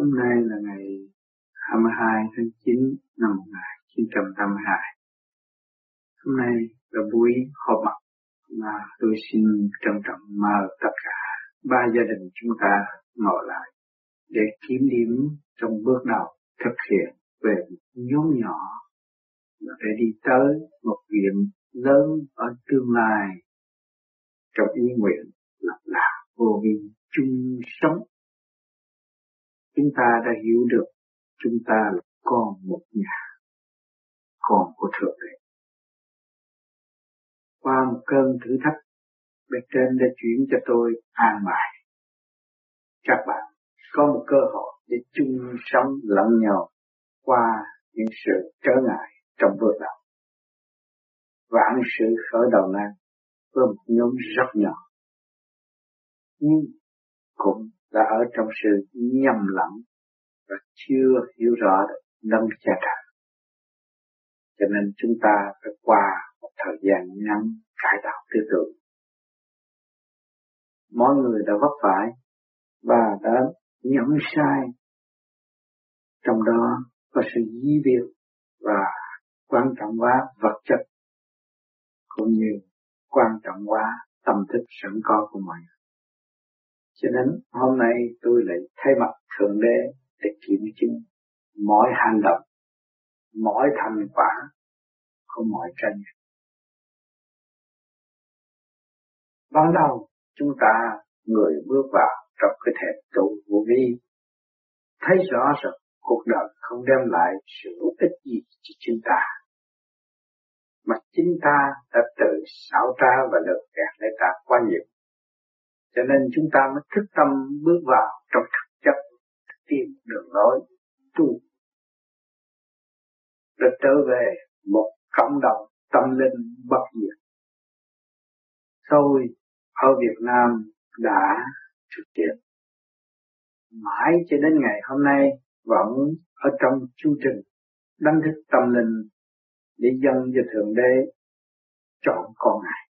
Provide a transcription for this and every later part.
Hôm nay là ngày 22 tháng 9 năm 1982. Hôm nay là buổi họp mặt mà tôi xin trân trọng mời tất cả ba gia đình chúng ta ngồi lại để kiểm điểm trong bước đầu thực hiện về nhóm nhỏ để đi tới một viện lớn ở tương lai trong ý nguyện là là vô vi chung sống chúng ta đã hiểu được chúng ta là con một nhà, con của thượng đế. Qua một cơn thử thách, bên trên đã chuyển cho tôi an bài. Các bạn, có một cơ hội để chung sống lẫn nhau qua những sự trở ngại trong bước đầu vạn sự khởi đầu nan với một nhóm rất nhỏ, nhưng cũng đã ở trong sự nhầm lẫn và chưa hiểu rõ được đấng cha trời. Cho nên chúng ta phải qua một thời gian ngắn cải tạo tư tưởng. Mọi người đã vấp phải và đã nhận sai. Trong đó có sự di biệt và quan trọng quá vật chất, cũng như quan trọng quá tâm thức sẵn có của mọi người. Cho nên hôm nay tôi lại thay mặt Thượng Đế để kiểm chứng mọi hành động, mọi thành quả của mọi tranh. Ban đầu chúng ta người bước vào trong cái thể trụ vô vi thấy rõ rằng cuộc đời không đem lại sự hữu ích gì cho chúng ta mà chính ta đã tự xảo trá và lừa gạt lấy ta quá nhiều cho nên chúng ta mới thức tâm bước vào trong thực chất tìm đường lối tu để trở về một cộng đồng tâm linh bất diệt. Tôi ở Việt Nam đã thực hiện mãi cho đến ngày hôm nay vẫn ở trong chương trình đánh thức tâm linh để dân cho Thượng Đế chọn con ngài.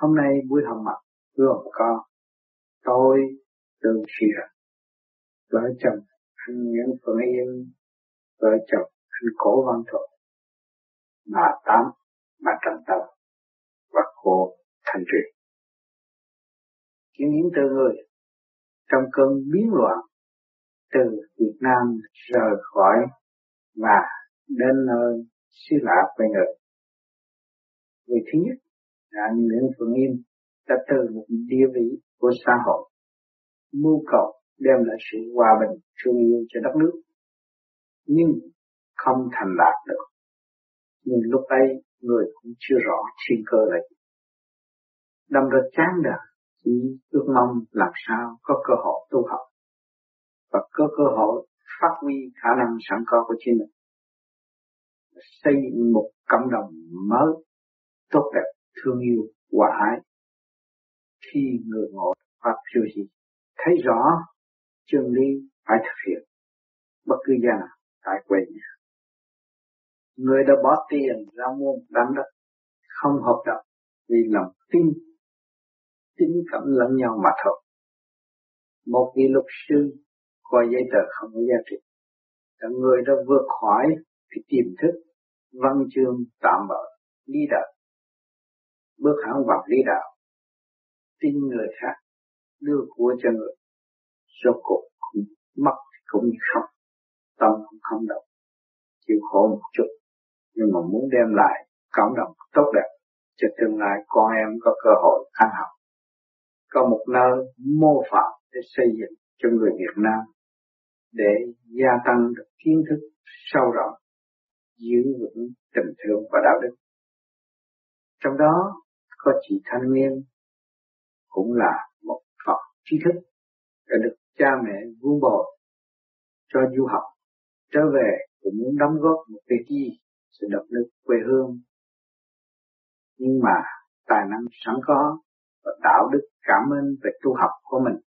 Hôm nay buổi họp mặt gồm có tôi, đường Xìa, vợ chồng anh Nguyễn Phượng Yên, vợ chồng anh Cổ Văn Thuận, bà Tám, bà Trần Tâm và cô Thanh Truyền Kiểm điểm từ người trong cơn biến loạn từ Việt Nam rời khỏi và đến nơi xứ lạ quê người. Người thứ nhất là Nguyễn Phượng Yên đã từ một địa vị của xã hội. Mưu cầu đem lại sự hòa bình, thương yêu cho đất nước. Nhưng không thành đạt được. Nhưng lúc ấy, người cũng chưa rõ thiên cơ là gì. Đâm ra chán đời chỉ ước mong làm sao có cơ hội tu học. Và có cơ hội phát huy khả năng sẵn có của chính mình. Xây dựng một cộng đồng mới, tốt đẹp thương yêu, hòa ái. Khi người ngộ pháp siêu gì thấy rõ chân lý phải thực hiện. Bất cứ gia nào, tại quê nhà. Người đã bỏ tiền ra mua một đám đất, không hợp đồng, vì lòng tin tin cảm lẫn nhau mà thôi. Một vị luật sư coi giấy tờ không có giá trị. Là người đã vượt khỏi cái tiềm thức, văn chương tạm bỡ đi đời bước hẳn vào lý đạo. Tin người khác, đưa của cho người. Số cuộc cũng mất cũng như không, tâm cũng không động. Chịu khổ một chút, nhưng mà muốn đem lại cộng đồng tốt đẹp cho tương lai con em có cơ hội ăn học. Có một nơi mô phạm để xây dựng cho người Việt Nam để gia tăng được kiến thức sâu rộng, giữ vững tình thương và đạo đức. Trong đó có chị thanh niên cũng là một Phật trí thức đã được cha mẹ vun bồi cho du học, trở về cũng muốn đóng góp một cái gì sự độc lực quê hương. Nhưng mà tài năng sẵn có và đạo đức cảm ơn về tu học của mình,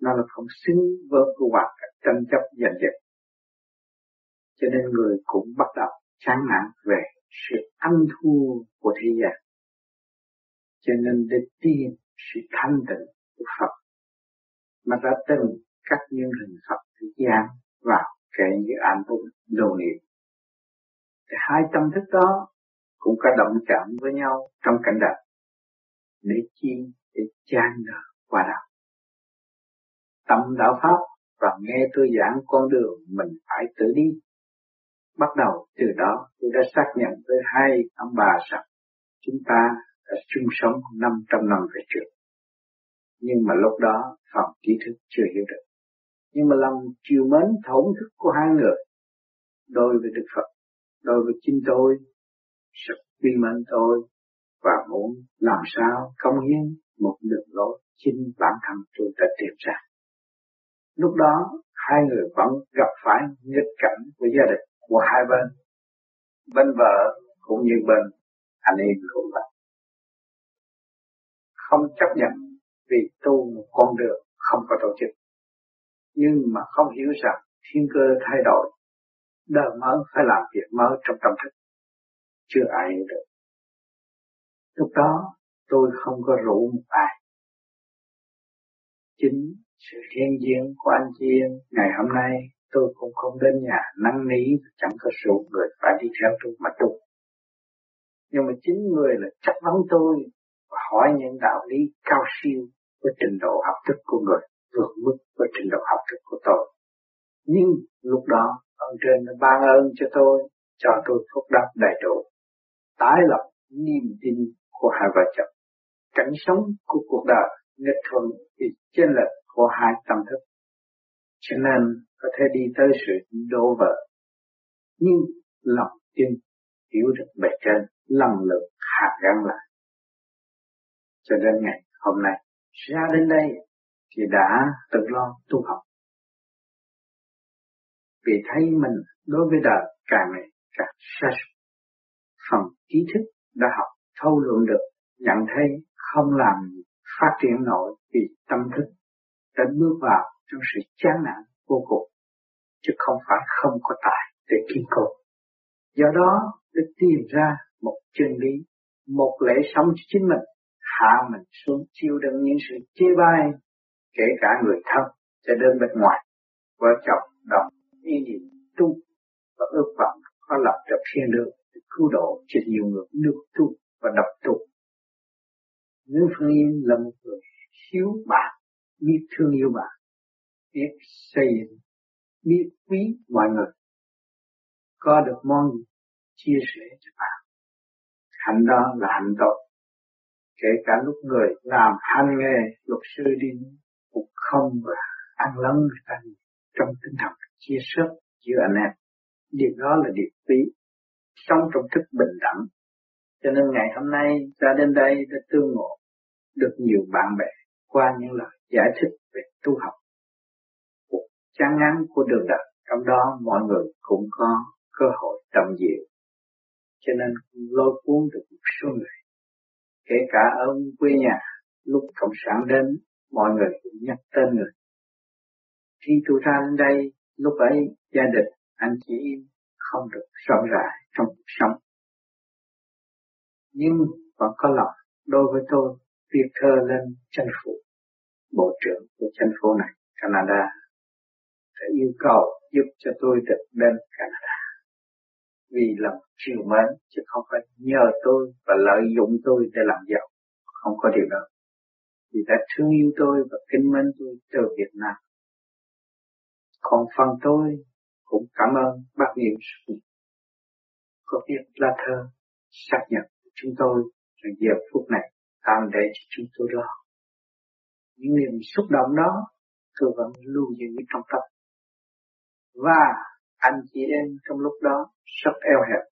nó là không xứng với cái hoạt tranh chấp giành giật. Cho nên người cũng bắt đầu chán nản về sự ăn thua của thế gian cho nên để tìm sự thanh tịnh của Phật, mà đã từng cắt những hình Phật, thế gian vào kể như an bụng đồ niệm. Thì hai tâm thức đó cũng có động chạm với nhau trong cảnh đời để chi, để chan nở qua đạo tâm đạo pháp và nghe tôi giảng con đường mình phải tự đi bắt đầu từ đó, tôi đã xác nhận với hai ông bà rằng chúng ta đã chung sống 500 năm về trước nhưng mà lúc đó phòng trí thức chưa hiểu được nhưng mà lòng chiều mến thổn thức của hai người đối với Đức Phật đối với chính tôi sự quy mến tôi và muốn làm sao công hiến một đường lối chính bản thân tôi đã tìm ra. Lúc đó, hai người vẫn gặp phải nghịch cảnh của gia đình của hai bên. Bên vợ cũng như bên anh em cũng vậy. Không chấp nhận vì tu một con đường không có tổ chức. Nhưng mà không hiểu rằng thiên cơ thay đổi, đời mới phải làm việc mới trong tâm thức. Chưa ai hiểu được. Lúc đó tôi không có rủ một ai. Chính sự thiên diện của anh chị em ngày hôm nay tôi cũng không đến nhà năn nỉ chẳng có rủ người phải đi theo tôi mà tu. Nhưng mà chính người là chất vấn tôi hỏi những đạo lý cao siêu với trình độ học thức của người vượt mức với trình độ học thức của tôi. Nhưng lúc đó ông trên đã ban ơn cho tôi, cho tôi phúc đắc đầy đủ, tái lập niềm tin của hai vợ chồng. Cảnh sống của cuộc đời nghịch thuận thì trên lệch của hai tâm thức. Cho nên có thể đi tới sự đổ vỡ. Nhưng lòng tin hiểu được bề trên lần lượt hạ gắn lại. Cho đến ngày hôm nay ra đến đây thì đã tự lo tu học. Vì thấy mình đối với đời càng ngày càng xa phần trí thức đã học thâu luận được, nhận thấy không làm phát triển nổi vì tâm thức đã bước vào trong sự chán nản vô cùng, chứ không phải không có tài để kiên cố. Do đó, để tìm ra một chân lý, một lễ sống cho chính mình, hạ mình xuống chịu đựng những sự chê bai, kể cả người thân, cho đến bên ngoài, vợ chồng, đồng, ý niệm, tu và ước vọng có lập được thiên đường cứu độ cho nhiều người được tu và độc tu. Nếu Phương Yên là một người hiếu bạn, biết thương yêu bạn, biết xây dựng, biết quý mọi người, có được món gì chia sẻ cho bạn. Hạnh đó là hạnh tốt. Kể cả lúc người làm hành nghề luật sư đi cũng không và ăn lấn người ta trong tinh thần chia sẻ giữa anh em. Điều đó là điều quý. Sống trong thức bình đẳng cho nên ngày hôm nay ra đến đây đã tương ngộ được nhiều bạn bè qua những lời giải thích về tu học. Cuộc chán ngắn của đường đời, trong đó mọi người cũng có cơ hội tầm diệu. Cho nên lôi cuốn được một số người. Kể cả ở quê nhà, lúc Cộng sản đến, mọi người cũng nhắc tên người. Khi tôi ra đến đây, lúc ấy gia đình, anh chị em không được rộng rãi trong cuộc sống nhưng vẫn có lòng đối với tôi viết thơ lên chính phủ bộ trưởng của chính phủ này Canada để yêu cầu giúp cho tôi được đến Canada vì lòng chiều mến, chứ không phải nhờ tôi và lợi dụng tôi để làm giàu không có điều đó vì đã thương yêu tôi và kính mến tôi từ Việt Nam còn phần tôi cũng cảm ơn bác Niệm có viết lá thơ, xác nhận chúng tôi là giờ phút này tạm để cho chúng tôi lo. Những niềm xúc động đó tôi vẫn lưu giữ trong tâm. Và anh chị em trong lúc đó rất eo hẹp.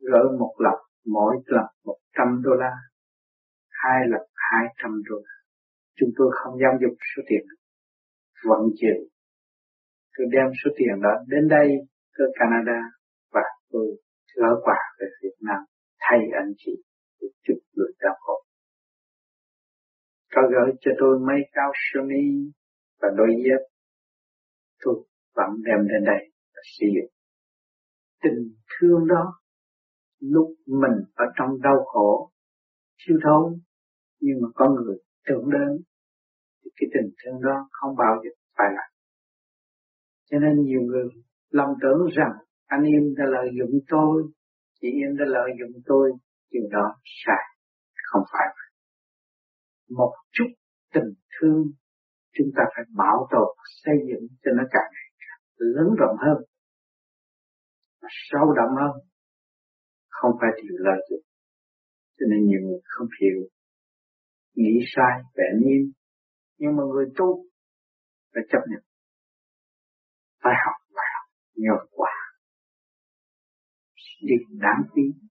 Gỡ một lần, mỗi lần một trăm đô la, hai lần hai trăm đô la. Chúng tôi không dám dùng số tiền vận chuyển. Tôi đem số tiền đó đến đây, tới Canada, và tôi gỡ quà về Việt Nam thay anh chị để chụp người đau khổ. Có gửi cho tôi mấy cao Sony và đôi dép. Tôi vẫn đem đến đây và sử dụng. Tình thương đó, lúc mình ở trong đau khổ, siêu thốn nhưng mà có người tưởng đến, thì cái tình thương đó không bao giờ phải lại. Cho nên nhiều người lòng tưởng rằng anh em đã lợi dụng tôi, chị em đã lợi dụng tôi, điều đó sai, không phải vậy. Một chút tình thương chúng ta phải bảo tồn xây dựng cho nó càng ngày lớn rộng hơn. Và sâu đậm hơn. Không phải điều lợi dụng. Cho nên nhiều người không hiểu. Nghĩ sai, vẻ nhiên nhưng mà người tu phải chấp nhận. Phải học và học nhờ quả. Định đáng tin.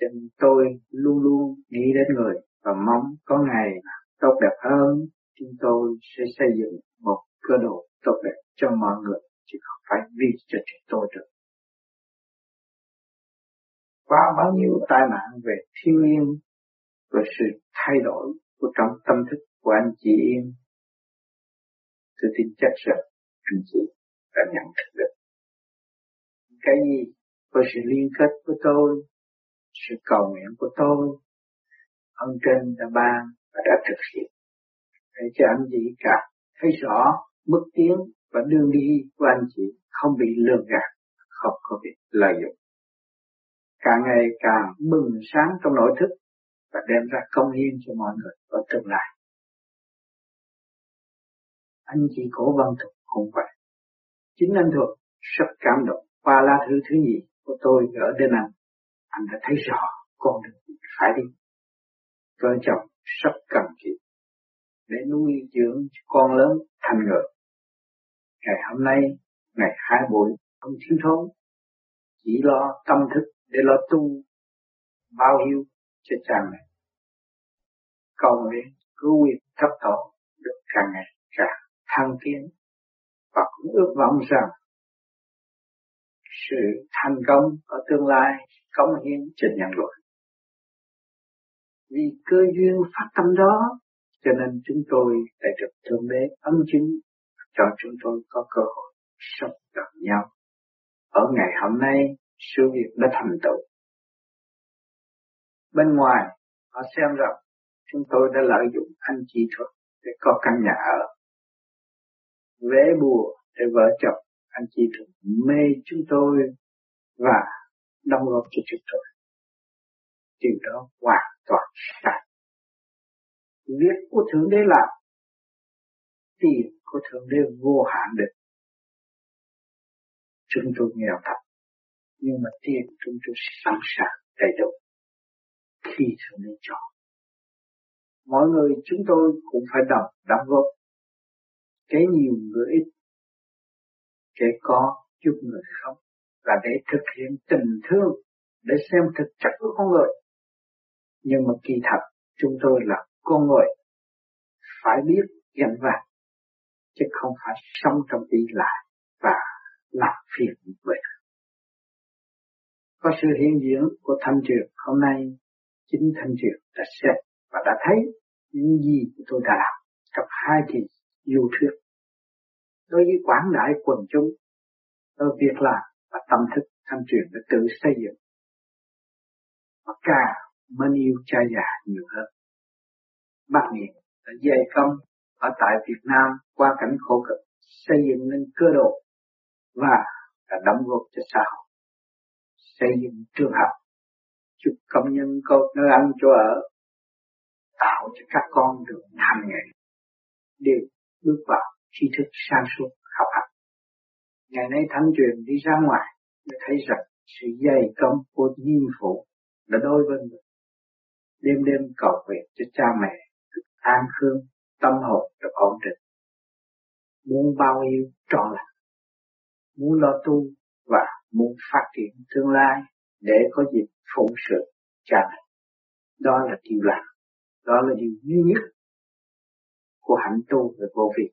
Cho nên tôi luôn luôn nghĩ đến người và mong có ngày tốt đẹp hơn. Chúng tôi sẽ xây dựng một cơ đồ tốt đẹp cho mọi người, chứ không phải vì cho chúng tôi được. Qua bao nhiêu tai nạn về thiên nhiên và sự thay đổi của trong tâm thức của anh chị em, tôi tin chắc rằng anh chị đã nhận thức được. Cái gì với sự liên kết của tôi, sự cầu nguyện của tôi ông trên đã ban và đã thực hiện. Để cho anh chị cả thấy rõ mức tiến và đường đi của anh chị không bị lừa gạt, không có bị lợi dụng càng ngày càng bừng sáng trong nội thức và đem ra công hiến cho mọi người ở tương lai. Anh chị cổ văn thuật cũng vậy. Chính anh thuật rất cảm động qua lá thư thứ nhì của tôi ở đến anh. Anh đã thấy rõ con đường phải đi. Vợ chồng rất cần kiệm để nuôi dưỡng con lớn thành người. Ngày hôm nay, ngày hai buổi, không thiếu thốn, chỉ lo tâm thức để lo tu bao hiếu cho cha mẹ. Cầu nguyện cứu nguyện thấp tổ được càng ngày càng thăng tiến. Và cũng ước vọng rằng sự thành công ở tương lai cống hiến cho nhân loại. Vì cơ duyên phát tâm đó cho nên chúng tôi lại được thượng đế ân chứng cho chúng tôi có cơ hội sống gặp nhau ở ngày hôm nay sự việc đã thành tựu. Bên ngoài, họ xem rằng chúng tôi đã lợi dụng anh chị thuật để có căn nhà ở. Vẽ bùa để vợ chồng anh chị thuật mê chúng tôi và đóng góp cho chúng tôi. Điều đó hoàn toàn sai. Việc của Thượng Đế làm, tiền của Thượng Đế vô hạn được. Chúng tôi nghèo thật, nhưng mà tiền chúng tôi sẵn sàng đầy đủ khi thượng đế chọn mọi người, chúng tôi cũng phải đọc đóng góp. Cái nhiều người ít kẻ có giúp người không, là để thực hiện tình thương, để xem thực chất của con người. Nhưng mà kỳ thật, chúng tôi là con người, phải biết nhận vác chứ không phải sống trong ý lại và làm phiền người khác có sự hiện diện của thanh truyền hôm nay, chính thanh truyền đã xét và đã thấy những gì tôi đã làm trong hai kỳ yêu thuyết. Đối với quảng đại quần chúng đối việc làm và tâm thức thanh truyền đã tự xây dựng. Và càng mến yêu cha già nhiều hơn. Bác niệm đã dày công ở tại Việt Nam, qua cảnh khổ cực, xây dựng nên cơ độ và đã đóng góp cho xã hội. Xây dựng trường học, chúc công nhân có nơi ăn, chỗ ở, tạo cho các con được hành nghề đều bước vào tri thức sang suốt học hành. Ngày nay thánh truyền đi ra ngoài để thấy rằng sự dày công của nhiên phụ đã đôi bên mình đêm đêm cầu nguyện cho cha mẹ được an khương tâm hồn được ổn định muốn bao nhiêu trọn lành muốn lo tu và muốn phát triển tương lai để có dịp phụng sự cha mẹ. Đó là điều làm, đó là điều duy nhất của hạnh tu về vô vi.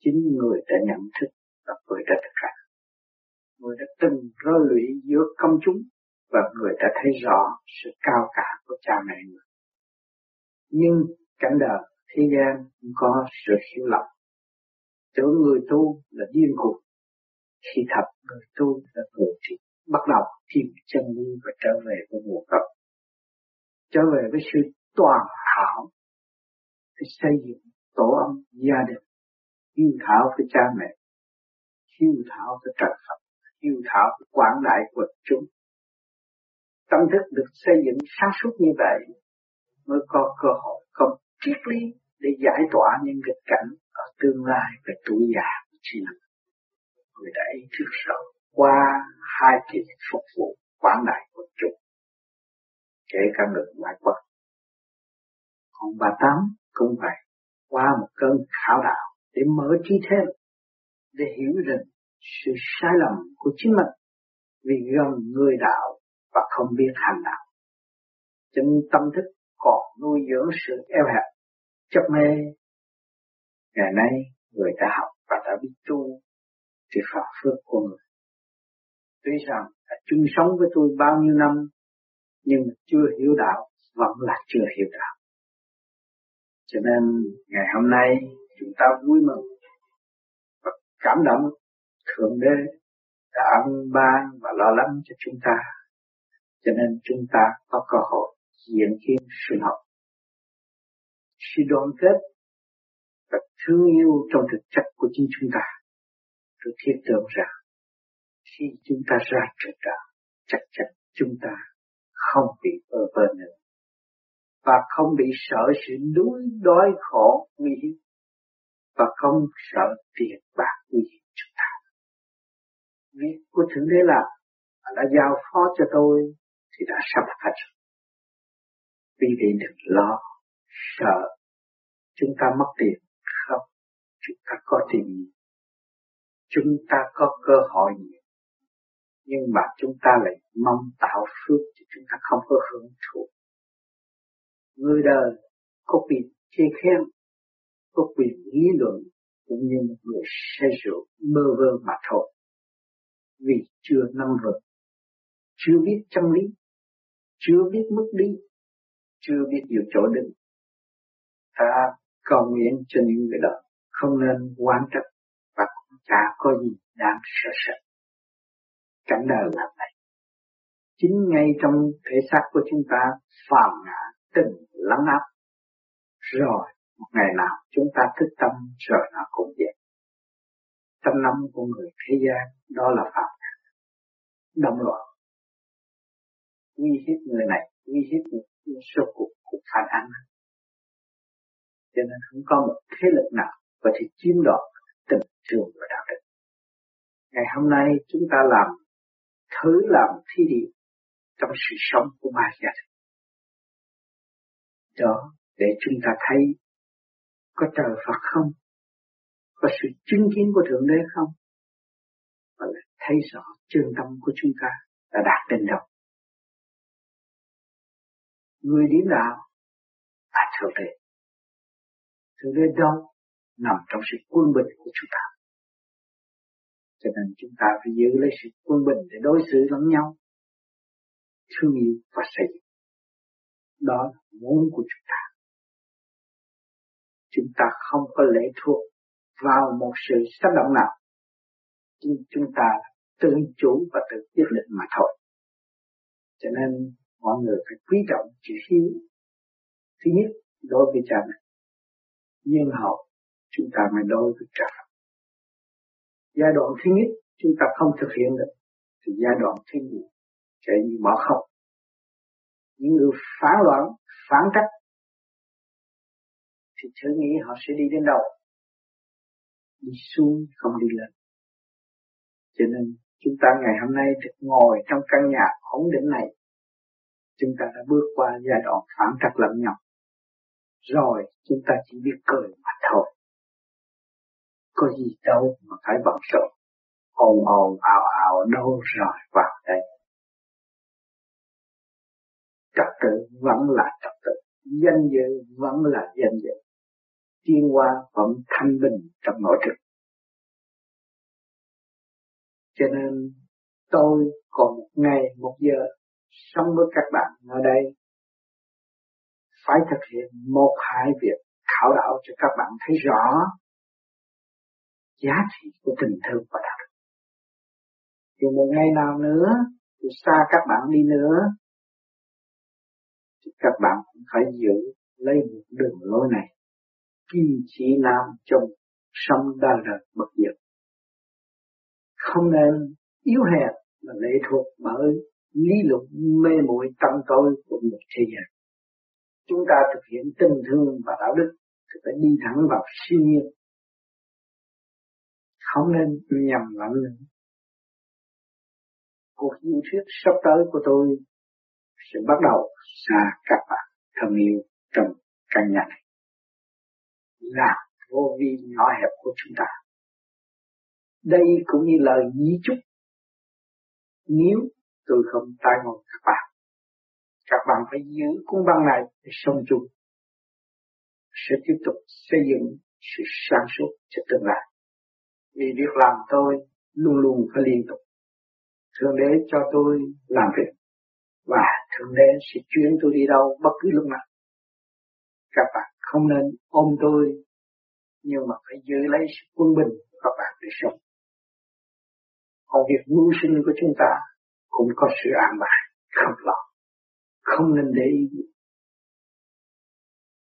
Chính người đã nhận thức và người đã thực hành. Người đã từng rơi lụy giữa công chúng và người đã thấy rõ sự cao cả của cha mẹ người. Nhưng cảnh đời thế gian cũng có sự hiểu lầm. Tưởng người tu là điên cuồng khi thật người tu là người thì bắt đầu tìm chân lý và trở về với nguồn gốc. Trở về với sự toàn hảo để xây dựng tổ ấm gia đình, hiếu thảo với cha mẹ, hiếu thảo với trời Phật, hiếu thảo với quảng đại quần chúng. Tâm thức được xây dựng sáng suốt như vậy mới có cơ hội công triết lý để giải tỏa những nghịch cảnh ở tương lai về tuổi già chỉ là. Người đã ý thức rõ qua hai kỳ phục vụ quảng đại của chúng, kể cả người ngoại quốc. Còn bà Tám cũng vậy, qua một cơn khảo đạo để mở trí thêm, để hiểu rằng sự sai lầm của chính mình vì gần người đạo và không biết hành đạo. Chính tâm thức còn nuôi dưỡng sự eo hẹp, chấp mê. Ngày nay, người ta học và đã biết tu thì phật phước của người. Tuy rằng đã chung sống với tôi bao nhiêu năm, nhưng chưa hiểu đạo, vẫn là chưa hiểu đạo. Cho nên, ngày hôm nay, chúng ta vui mừng và cảm động Thượng Đế đã ân ban và lo lắng cho chúng ta. Cho nên chúng ta có cơ hội diễn kiến sinh học. Sự đoàn kết và thương yêu trong thực chất của chính chúng ta. Tôi thiết tưởng rằng khi chúng ta ra trời đạo, chắc chắn chúng ta không bị bơ vơ nữa và không bị sợ sự đuối đói khổ nguy hiểm và không sợ tiền bạc nguy hiểm chúng ta. Việc của Thượng Đế là đã giao phó cho tôi thì đã sắp thành. Quý vị đừng lo, sợ chúng ta mất tiền. Không, chúng ta có tiền nhiều. Chúng ta có cơ hội nhiều. Nhưng mà chúng ta lại mong tạo phước thì chúng ta không có hưởng thụ. Người đời có quyền chê khen, có quyền lý luận cũng như một người say rượu mơ vơ mà thôi. Vì chưa năng vượt, chưa biết chân lý, chưa biết mức đi, chưa biết nhiều chỗ đứng. Ta cầu nguyện cho những người đó không nên quan trọng và cũng chả có gì đáng sợ sợ. Cảnh đời là vậy. Chính ngay trong thể xác của chúng ta phàm ngã tình lắng áp. Rồi một ngày nào chúng ta thức tâm rồi nó cũng vậy. Tâm năm của người thế gian đó là phạm ngã. Động loạn. Uy hiếp người này, uy hiếp người số cuộc cũng phản ánh. Cho nên không có một thế lực nào có thể chiếm đoạt tình thương và đạo đức. Ngày hôm nay chúng ta làm, thử làm thí điểm trong sự sống của ba gia đình đó, để chúng ta thấy có trời Phật không? Có sự chứng kiến của Thượng Đế không? Và là thấy rõ chân tâm của chúng ta đã đạt đến đâu. Người điểm đạo là Thượng Đế. Thượng Đế đó nằm trong sự quân bình của chúng ta. Cho nên chúng ta phải giữ lấy sự quân bình để đối xử lẫn nhau, thương yêu và xây dựng. Đó là muốn của chúng ta. Chúng ta không có lệ thuộc vào một sự tác động nào. Chúng, chúng ta tự chủ và tự quyết định mà thôi. Cho nên mọi người phải quý trọng chữ hiếu. Thứ nhất, đối với cha mẹ. Nhưng hậu, chúng ta mới đối với cha Giai đoạn thứ nhất, chúng ta không thực hiện được. Thì giai đoạn thứ nhì, sẽ như bỏ không những người phản loạn phản trách thì thử nghĩ họ sẽ đi đến đâu. Đi xuống không đi lên. Cho nên chúng ta ngày hôm nay được ngồi trong căn nhà ổn định này chúng ta đã bước qua giai đoạn phản trắc lẫn nhau rồi, chúng ta chỉ biết cười mà thôi. Có gì đâu mà phải bận rộn. Ồn ồn, ào ào đâu rồi vào đây. Trật tự vẫn là trật tự. Danh dự vẫn là danh dự. Tiên hoa vẫn thanh bình trong nội trực. Cho nên, tôi còn một ngày, một giờ sống với các bạn ở đây phải thực hiện một hai việc khảo đạo cho các bạn thấy rõ giá trị của tình thương và đạo đức. Dù một ngày nào nữa, dù xa các bạn đi nữa, thì các bạn cũng phải giữ lấy một đường lối này kiên chỉ làm trong sống đời đời bất diệt không nên yếu hèn mà lệ thuộc bởi lý luận mê muội tâm tối của một thế gian chúng ta thực hiện tình thương và đạo đức thì phải đi thẳng vào siêu nhiên. Không nên nhầm lẫn nữa. Cuộc diễn thuyết sắp tới của tôi sẽ bắt đầu xa các bạn thân yêu trong căn nhà này. Là vô vi nhỏ hẹp của chúng ta. Đây cũng như lời di chúc. Nếu tôi không tai ngộ các bạn các bạn phải giữ cuốn băng này để sống chung. Sẽ tiếp tục xây dựng sự sáng suốt cho tương lai. Vì việc làm tôi luôn luôn phải liên tục. Thượng đế cho tôi làm việc. Và thượng đế sẽ chuyển tôi đi đâu bất cứ lúc nào. Các bạn không nên ôm tôi, nhưng mà phải giữ lấy sự quân bình của các bạn để sống. Còn việc mưu sinh của chúng ta cũng có sự an bài không lo không nên để ý.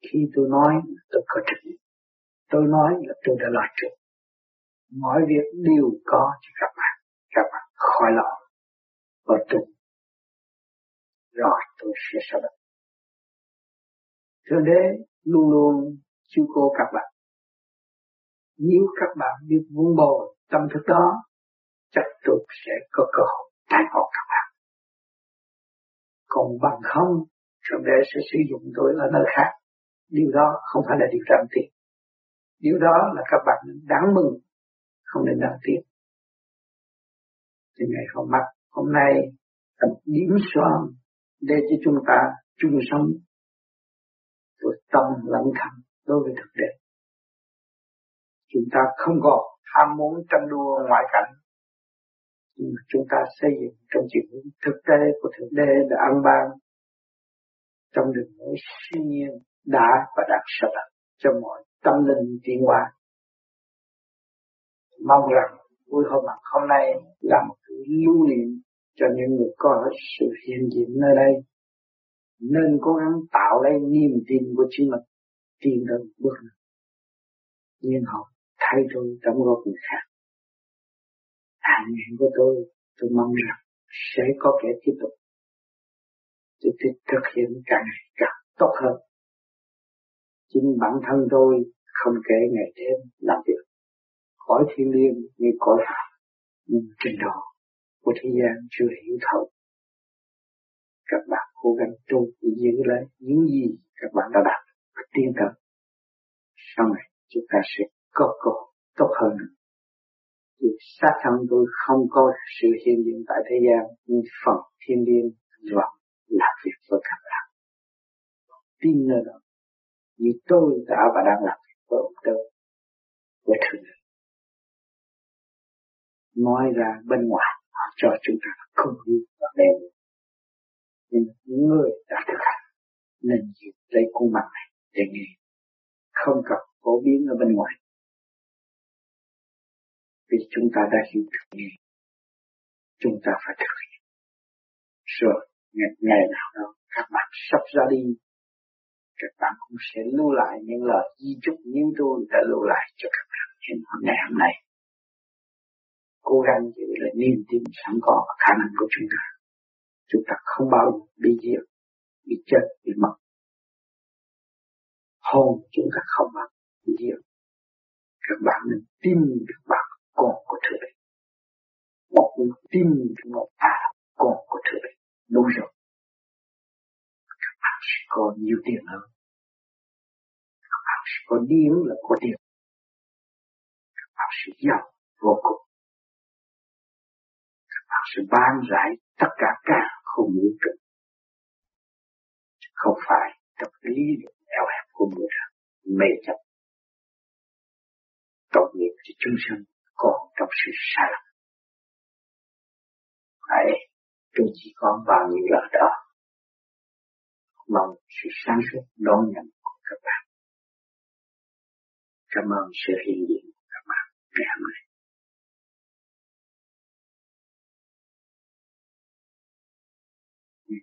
Khi tôi nói, tôi có trách nhiệm. Tôi nói là tôi đã lo trước. Mọi việc đều có cho các bạn. Các bạn khỏi lo. Và tôi rồi tôi sẽ sao đó thượng đế luôn luôn chiếu cô các bạn. Nếu các bạn biết vun bồi tâm thức đó, chắc tôi sẽ có cơ hội tái ngộ các bạn còn bằng không thượng đế sẽ sử dụng tôi ở nơi khác. Điều đó không phải là điều đáng tiếc điều đó là các bạn đáng mừng, không nên đáng tiếc. Thì ngày hôm mắt hôm nay là một điểm soạn để cho chúng ta chung sống. Với tâm lặng thầm đối với thực tế chúng ta không còn ham muốn tranh đua ngoại cảnh chúng ta xây dựng trong chuyện thực tế của thực đế đã ăn ban trong đường lối siêu nhiên, đã và đạt đặt cho mọi tâm linh tiến hóa mong rằng buổi hôm mặt hôm nay là một lưu niệm cho những người có sự hiện diện nơi đây. Nên cố gắng tạo lấy niềm tin của chính mình, tin tới bước nào. nhưng họ thay đổi đóng góp người khác hạn nguyện của tôi tôi mong rằng sẽ có kẻ tiếp tục. Tôi thực hiện càng ngày càng tốt hơn. Chính bản thân tôi không kể ngày đêm làm việc. Khỏi thiên liêng như cõi phạm nhưng trình độ của thế gian chưa hiểu thấu. Các bạn cố gắng tu để giữ lấy những gì các bạn đã đạt và tiến tới sau này chúng ta sẽ có cơ hội tốt hơn nữa vì sát thân tôi không có sự hiện diện tại thế gian nhưng phần thiên liên và làm việc với các bạn tin nơi đó như tôi đã và đang làm việc với ông tôi, với thượng nói ra bên ngoài họ cho chúng ta không biết và đen nhưng những người đã thực hành nên dịp lấy khuôn mặt này để nghe. Không cần phổ biến ở bên ngoài vì chúng ta đã hiểu được nghe chúng ta phải thực hiện. Rồi ngày, ngày nào đó các bạn sắp ra đi. Các bạn cũng sẽ lưu lại những lời di chúc như tôi đã lưu lại cho các bạn trên ngày hôm nay. Cố gắng giữ lại niềm tin sẵn có và khả năng của chúng ta. Chúng ta không bao giờ bị diệt bị chết bị mất. Hồn chúng ta không bao bị diệt. Các bạn nên tin các bạn con của thượng đế một người tin một à con của thượng đế đúng rồi. Các bạn sẽ có nhiều tiền hơn. Các bạn sẽ có điên là có tiền. Các bạn sẽ giàu vô cùng. Các bạn sẽ ban rải tất cả cả không vũ trụ không phải tập lý luận eo hẹp của người mê chấp. Tội nghiệp cho chúng sanh còn trong sự sai lầm. Hãy tôi chỉ có bao nhiêu lời đó, mong sự sáng suốt đón nhận của các bạn. Cảm ơn sự hiện diện của các bạn. Ngày hôm nay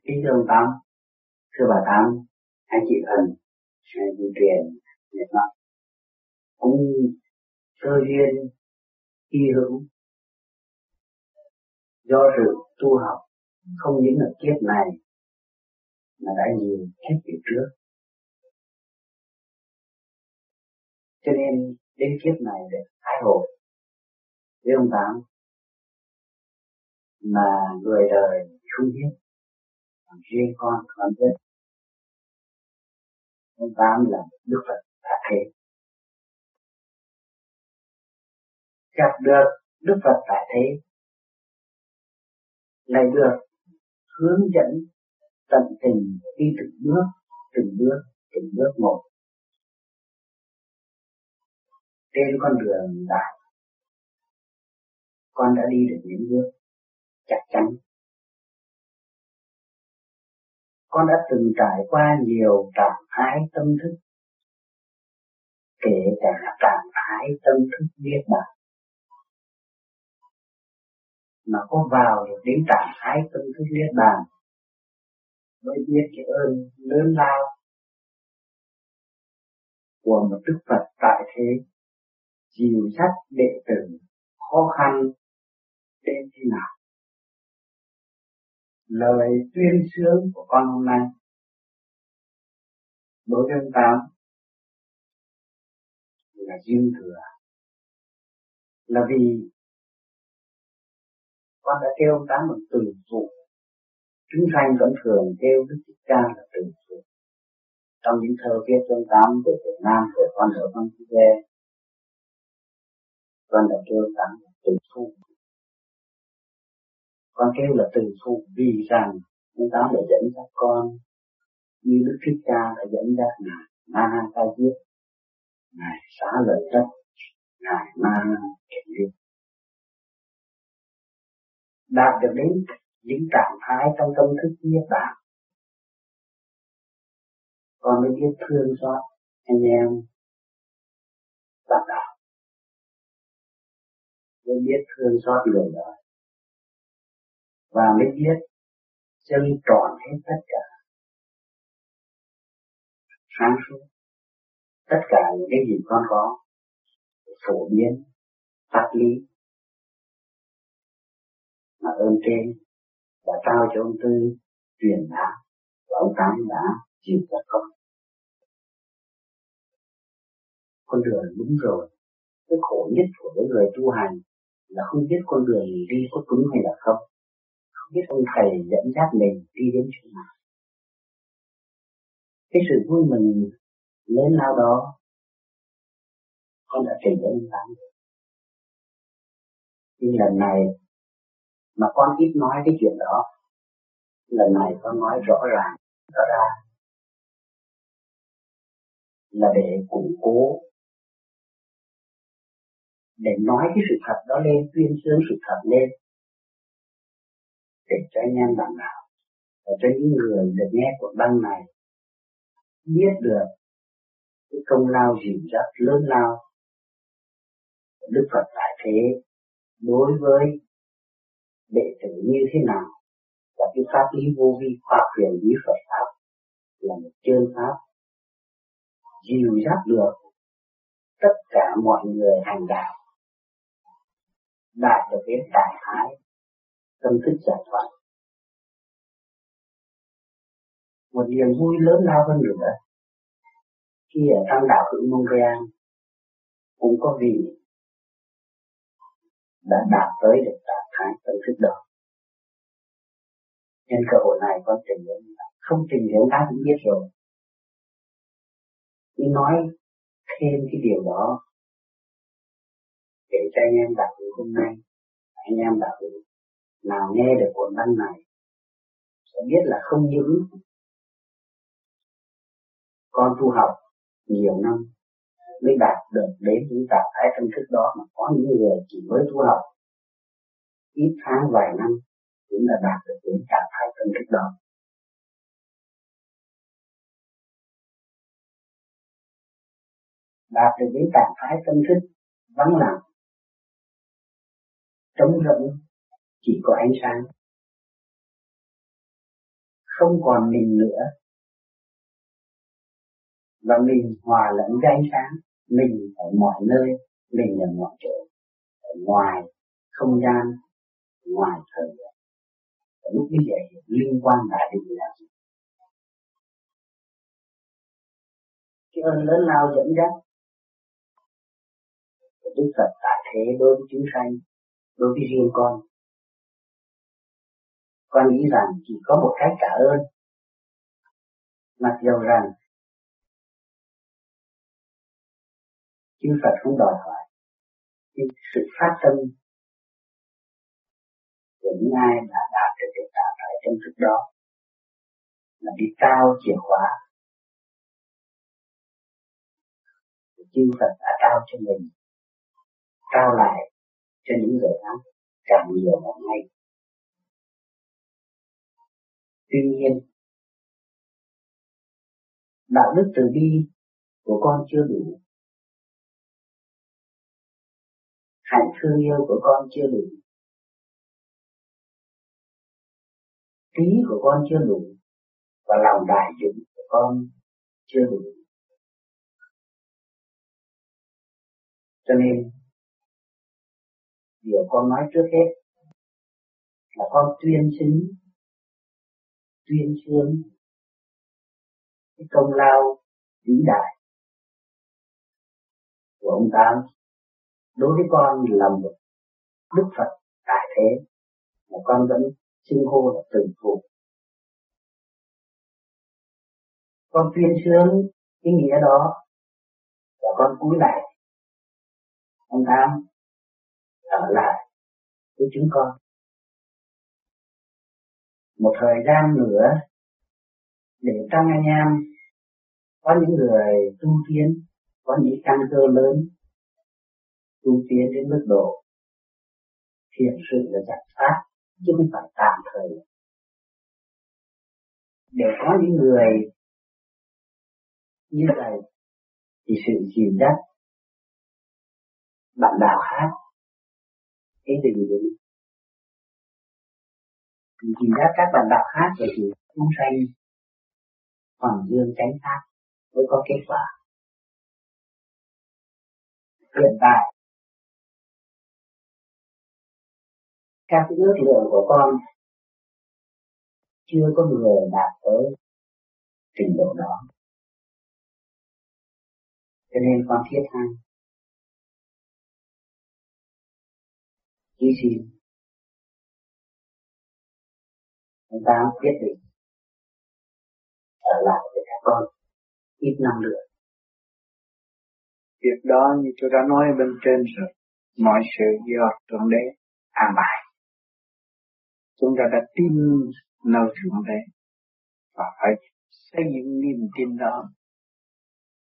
kính thưa ông tám, thưa bà tám anh chị Hân sẽ di truyền Việt Nam cũng cơ duyên hy hữu. Do sự tu học, không những là kiếp này, mà đã nhiều kiếp về trước. Cho nên, đến kiếp này để thái hồi với ông tám? Mà người đời không biết riêng con, còn biết. Ông tám là đức phật đã thế gặp được đức phật tại thế. Lại được hướng dẫn tận tình đi từng bước từng bước từng bước một. Trên con đường đạo con đã đi được những bước chắc chắn. Con đã từng trải qua nhiều trạng thái tâm thức, kể cả trạng thái tâm thức biết bạn mà có vào được đến trạng thái tâm thức niết bàn, mới biết cái ơn lớn lao của một đức Phật tại thế. Dìu dắt đệ tử khó khăn đến thế nào? Lời tuyên sướng của con hôm nay. Đối với ông tám là duyên thừa. Là vì con đã kêu ông tám bằng từ phụ. Chúng sanh vẫn thường kêu đức thích ca là từ phụ. Trong những thơ viết cho ông tám về Việt Nam về con ở con Vancouver con đã kêu ông tám là từ phụ. Con kêu là từ phụ vì rằng ông tám đã dẫn dắt con như đức thích ca đã dẫn dắt ngài na ha ca viết ngài xá lợi đất, ngài na ha kiền liên đạt được đến những trạng thái trong tâm thức niết bàn. Con mới biết thương xót, anh em, bạn đạo. Mới biết thương xót người đời và mới biết chân tròn hết tất cả. Sáng suốt. Tất cả những cái gì con có. Phổ biến, pháp lý mà ơn trên đã trao cho ông Tư truyền đạo và ông Tám đã chịu cho con. Con đường đúng rồi, cái khổ nhất của những người tu hành là không biết con đường đi có đúng hay là không. Không biết ông thầy dẫn dắt mình đi đến chỗ nào. Cái sự vui mừng lớn lao đó con đã trình đến ông Tám nhưng lần này mà con ít nói cái chuyện đó, lần này con nói rõ ràng, rõ ra là để củng cố, để nói cái sự thật đó lên, tuyên dương sự thật lên. Để cho anh em bạn nào và cho những người được nghe cuộc băng này biết được cái công lao dịu dắt lớn lao Đức Phật tại thế đối với đệ tử như thế nào. Và cái pháp lý vô vi, pháp quyền lý Phật pháp là một chân pháp dìu dắt được tất cả mọi người hành đạo, đạt được đến đại thái tâm thức giải thoát một niềm vui lớn lao hơn nữa, khi ở trong đạo hữu Montreal cũng có vị đã đạt tới được đạo thái tâm thức đó nhân cơ hội này con trình diễn không trình diễn ta cũng biết rồi. Đi nói thêm cái điều đó để cho anh em đạt được hôm nay. Anh em đạt được, nào nghe được cuốn băng này, sẽ biết là không những con tu học nhiều năm mới đạt được đến những trạng thái tâm thức đó, mà có những người chỉ mới tu học ít tháng, vài năm, cũng đã đạt được những trạng thái tâm thức đó. Đạt được những trạng thái tâm thức vắng lặng, trống rỗng, chỉ có ánh sáng. Không còn mình nữa. Và mình hòa lẫn với ánh sáng, mình ở mọi nơi, mình ở mọi chỗ, ở ngoài, không gian ngoài thời gian. Lúc như vậy liên quan đại định là gì cái ơn lớn lao dẫn dắt. Đức Phật tại thế đối với chúng sanh, đối với riêng con. Con nghĩ rằng chỉ có một cái trả ơn. Mặc dầu rằng chư Phật không đòi hỏi, nhưng sự phát tâm và những ai đã đạt được được tạo tại trong thức đó. Là đi trao chìa khóa. Chư Phật đã trao cho mình, trao lại cho những người khác càng nhiều một ngày. Tuy nhiên, đạo đức từ bi của con chưa đủ. Hạnh thương yêu của con chưa đủ. Trí của con chưa đủ và lòng đại dũng của con chưa đủ. Cho nên, điều con nói trước hết là con tuyên xứng tuyên dương cái công lao vĩ đại của ông Tám đối với con là một Đức Phật đại thế mà con vẫn xưng hô là từ phụ con tuyên sướng cái nghĩa đó và con cúi lại. Ông Tám ở lại với chúng con. Một thời gian nữa, để trong anh em có những người tu tiến, có những căn cơ lớn tu tiến đến mức độ thiền sự là giải pháp chứ không phải tạm thời, để có những người như vậy, thì sự dìu dắt bạn đạo khác, cái gì đấy thì dìu. Dắt các bạn đạo khác về thì chúng sanh hoàn dương tránh pháp mới có kết quả. Hiện tại các ước lượng của con chưa có người đạt tới trình độ đó. Cho nên con thiết than chỉ xin chúng ta quyết định ở lại với các con ít năm nữa. Việc đó như tôi đã nói bên trên rồi. Mọi sự do thượng đế an bài chúng ta đã tin nơi thượng đế và phải xây dựng niềm tin đó.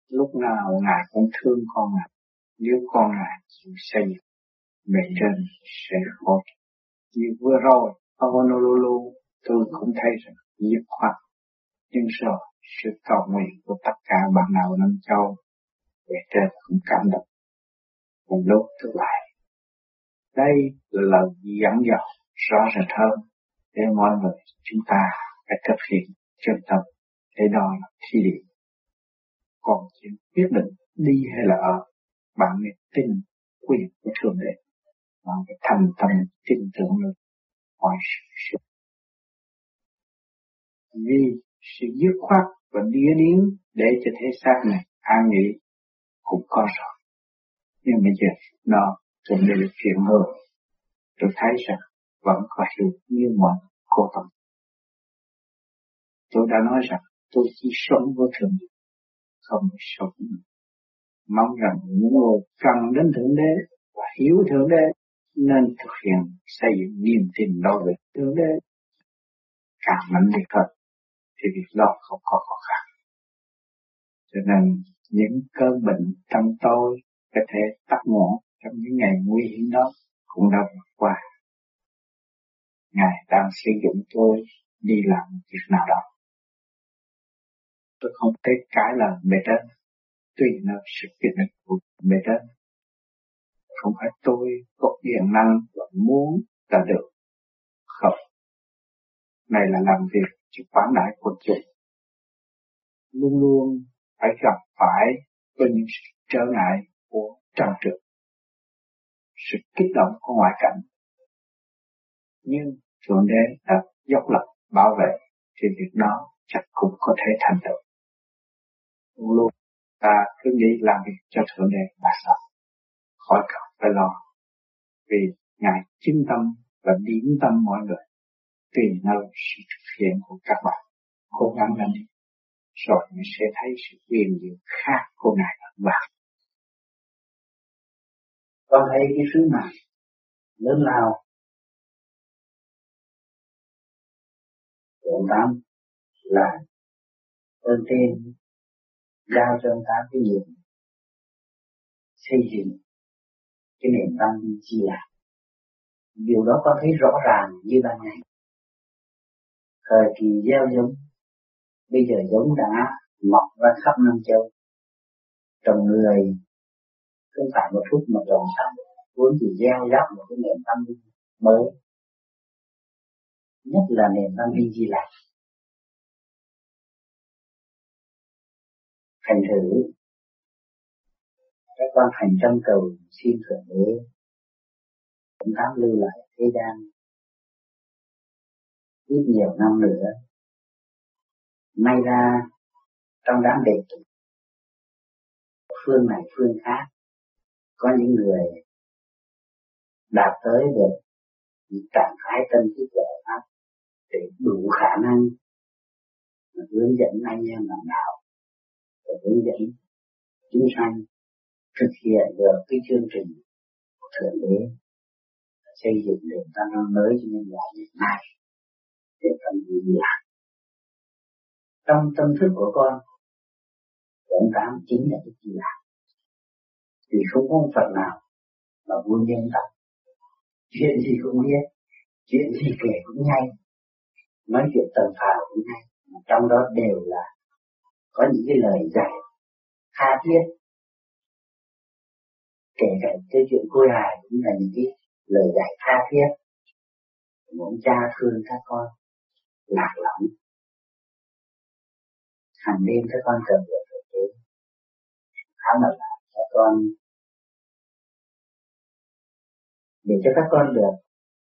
Lúc nào ngài cũng thương con ngài, nếu con ngài chịu xây dựng, bề trên sẽ hỗ như vừa rồi ở Honolulu tôi cũng thấy rằng dứt khoát. Nhưng rồi, sự cầu nguyện của tất cả bạn nào năm châu về trên cũng cảm động. Một lúc tôi lại. Đây là lời dẫn dò rõ rệt hơn để mọi người chúng ta phải thực hiện chân tâm để đo là thi điểm còn chuyện quyết định đi hay là ở, bạn nên tin quyền của thượng đế, bạn phải thành tâm tin tưởng được mọi sự vì sự dứt khoát và đĩa điến để cho thế xác này an nghỉ cũng có rồi. Nhưng bây giờ nó chuẩn bị được chuyện hơn. Tôi thấy rằng vẫn có hiểu như mọi cô tâm. Tôi đã nói rằng tôi chỉ sống với thượng đế, không sống Mong rằng những người cần đến Thượng Đế và hiểu Thượng Đế nên thực hiện xây dựng niềm tin đối với Thượng Đế càng mạnh liệt hơn thì việc đó không có khó khăn. Cho nên những cơn bệnh trong tôi có thể tắt ngẽn trong những ngày nguy hiểm đó cũng đã vượt qua. Ngài đang sử dụng tôi đi làm việc nào đó. Tôi không thể cãi lời bề trên, tùy là sự kiện định của bề trên. Không phải tôi có quyền năng và muốn là được. Không. Này là làm việc cho quán đại của chúng. Luôn luôn phải gặp phải với những trở ngại của trang trực sự kích động của ngoại cảnh nhưng thượng đế đã dốc lập bảo vệ thì việc đó chắc cũng có thể thành tựu. Luôn ta cứ nghĩ làm việc cho thượng đế là xong khỏi cần phải lo. Vì ngài chính tâm và điểm tâm mọi người tùy nơi sự thực hiện của các bạn. Cố gắng lên đi, rồi mình sẽ thấy sự quyền diệu khác của ngài ở bạn. Con thấy cái sứ mạng lớn lao của ông Tám là ơn trên, giao cho ông Tám cái nhiệm xây dựng cái nền văn minh chi lạc. Điều đó con thấy rõ ràng như ban ngày. Thời kỳ gieo giống, bây giờ giống đã mọc ra khắp năm châu. Trồng người, không phải một phút mà trồng xong vốn chỉ gieo rắc một cái nền tâm mới nhất là nền văn minh di lạc thành thử, các con thành trăm cầu xin thượng đế, cũng đáng lưu lại thế gian. Ít nhiều năm nữa, may ra trong đám đệ tử, phương này phương khác, có những người đạt tới được những trạng thái tâm thức giải pháp để đủ khả năng hướng dẫn anh em làm đạo và hướng dẫn chúng sanh thực hiện được cái chương trình của thượng đế xây dựng nền văn năng mới cho nhân loại hiện nay để tâm gì lạc trong tâm thức của con cũng tám chính là cái gì lạc vì không có một Phật nào mà vui nhân tâm chuyện gì cũng biết, chuyện gì kể cũng nhanh nói chuyện tầm phào cũng nay trong đó đều là có những cái lời dạy tha thiết. Kể cả cái chuyện cô hài cũng là những cái lời dạy tha thiết. Muốn cha thương các con, lạc lõng. Hàng đêm các con cần được thực tế. Khá là lại các con. Để cho các con được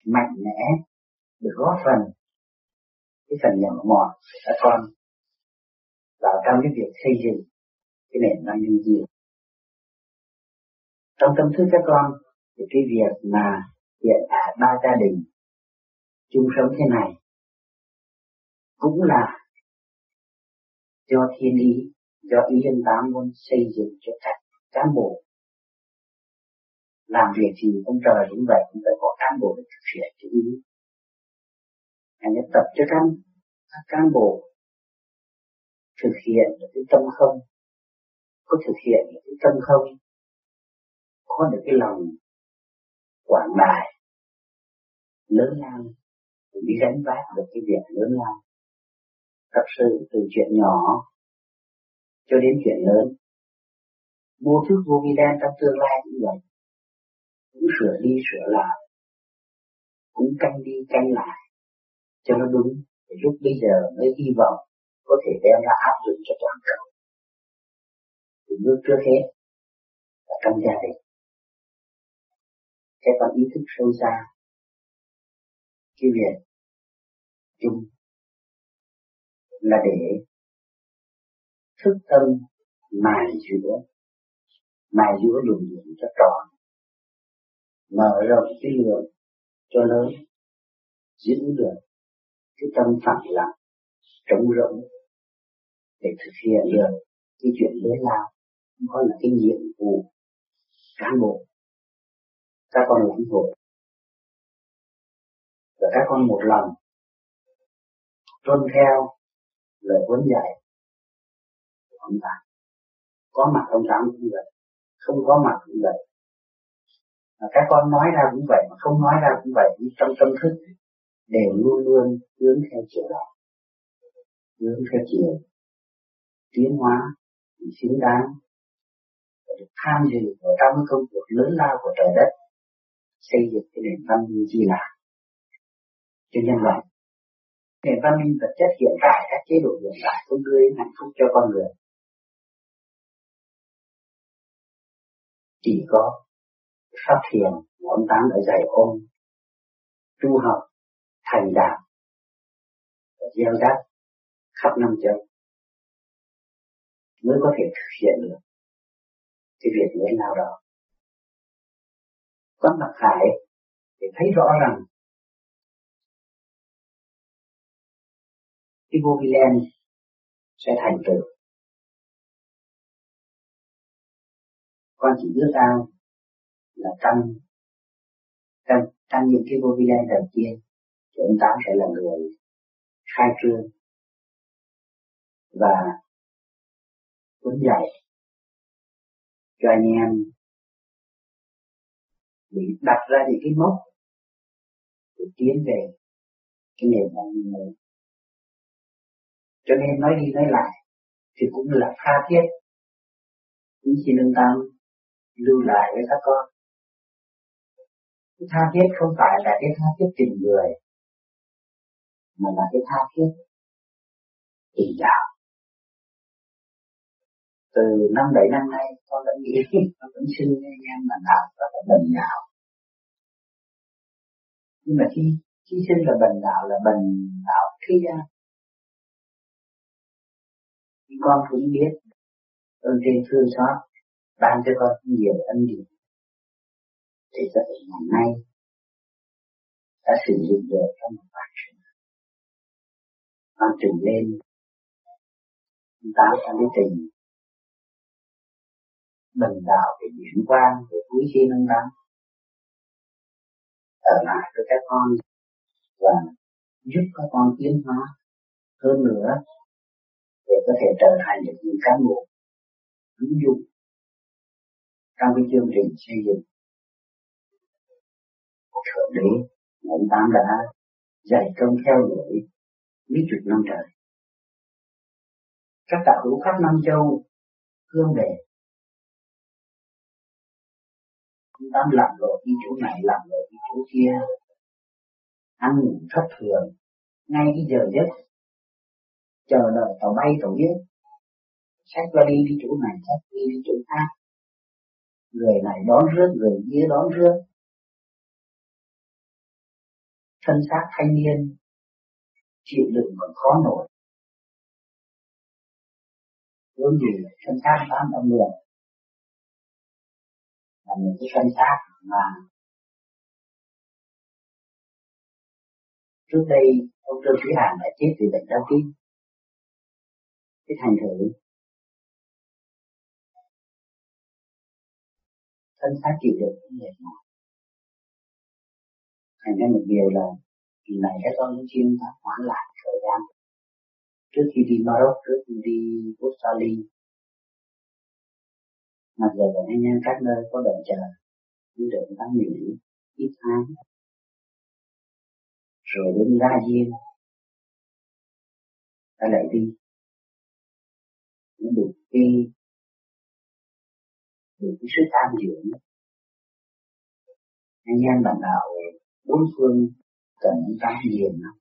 mạnh mẽ, được góp phần cái phần nhỏ mọn của các con. Vào trong cái việc xây dựng cái nền văn minh gì? Trong tâm thức các con, thì cái việc mà hiện tại ba gia đình chung sống thế này cũng là do thiên ý, do ý dân tám muốn xây dựng cho các cán bộ. Làm việc gì ông trời cũng vậy, cũng phải có cán bộ để thực hiện cái ý anh ấy tập cho các, các cán bộ. Thực hiện được cái tâm không. Có thực hiện được cái tâm không có được cái lòng quảng đại lớn lao để đi gánh vác được cái việc lớn lao. Thật sự từ chuyện nhỏ cho đến chuyện lớn vô thức vô vi đen trong tương lai cũng vậy. Cũng sửa đi sửa lại cũng canh đi canh lại cho nó đúng. Thì lúc bây giờ mới hy vọng có thể đem ra áp dụng cho toàn cầu. Thì bước trước hết là trong gia đình. Các con ý thức sâu xa cái việc chung. Là để thức tâm mài giữa mài giữa luồng điện cho tròn. Mở rộng cái lượng cho lớn, giữ được cái tâm phẳng lặng, trống rỗng để thực hiện được cái chuyện lớn lao. Đó là cái nhiệm vụ cán bộ. Các con lãnh hội và các con một lòng tuân theo lời huấn dạy của ông ta. Có mặt ông tám cũng vậy, không có mặt cũng vậy. Mà các con nói ra cũng vậy, mà không nói ra cũng vậy, nhưng trong tâm thức đều luôn luôn hướng theo chiều đó. Hướng theo chiều. Tiến hóa xứng đáng. Được tham dự vào trong công cuộc lớn lao của trời đất, xây dựng cái nền văn minh gì là cho nhân loại nền văn minh vật chất hiện tại, các chế độ hiện tại cũng đưa đến hạnh phúc cho con người. Chỉ có phát thiền ngón tám ở dày ôm tu học thành đạt và gieo rắc khắp năm châu mới có thể thực hiện được cái việc lớn nào đó. Có mặt hại để thấy rõ rằng cái vô vi len sẽ thành tựu. Con chỉ ước ao là tăng tăng tăng những cái vô vi len đầu tiên thì ông tám sẽ là người khai trương và hướng dạy cho anh em bị đặt ra những cái mốc để tiến về cái nền văn minh mới. Cho nên nói đi nói lại thì cũng là tha thiết. Những xin nâng tâm lưu lại với các con. Cái tha thiết không phải là cái tha thiết tình người mà là cái tha thiết, thì đạo. Từ năm bảy năm nay, con đã nghĩ, con vẫn xin anh em là đạo và là bình đạo. Nhưng mà khi khi sinh là bình đạo là bình đạo khi gian. Con cũng biết ơn trên thương xót ban cho con nhiều ân điển. Để cho thể ngày nay, đã sử dụng được trong một bản sinh con trình lên. Tạo ra cái tình bình đạo về diễn quan về quý khi nâng đắm ở lại với các con và giúp các con tiến hóa hơn nữa để có thể trở thành được những cán bộ ứng dụng trong cái chương trình xây dựng. Của thượng đế ông tám đã dạy công theo đuổi mấy chục năm trời. Các đạo hữu khắp năm châu hương về. Ông tám làm lộ đi chỗ này, làm lộ đi chỗ kia. Ăn ngủ thất thường. Ngay cái giờ giấc. Chờ đợi tàu bay, tàu giết. Sách ra đi đi chỗ này sách đi đi chỗ khác. Người này đón rước, người kia đón rước. Thân xác thanh niên chịu đựng và khó nổi. Hướng gì thân xác tám âm lượng, là những cái thân xác mà trước đây ông Trương Thủy Hàn đã chết vì bệnh đau tim cái thành thử thân xác chịu đựng cái mệt mỏi thành ra một điều là thì này các con chuyên ta hoãn lại thời gian. Trước khi đi Maroc, trước khi đi Australia. Mặc dù là anh em các nơi có đợi chờ như đợi ta nghỉ ít tháng. Rồi đến ra diên. Ta lại đi. Nó được đi. Được cái sự tham dưỡng anh em bạn đạo bốn phương cần cái nhiều lắm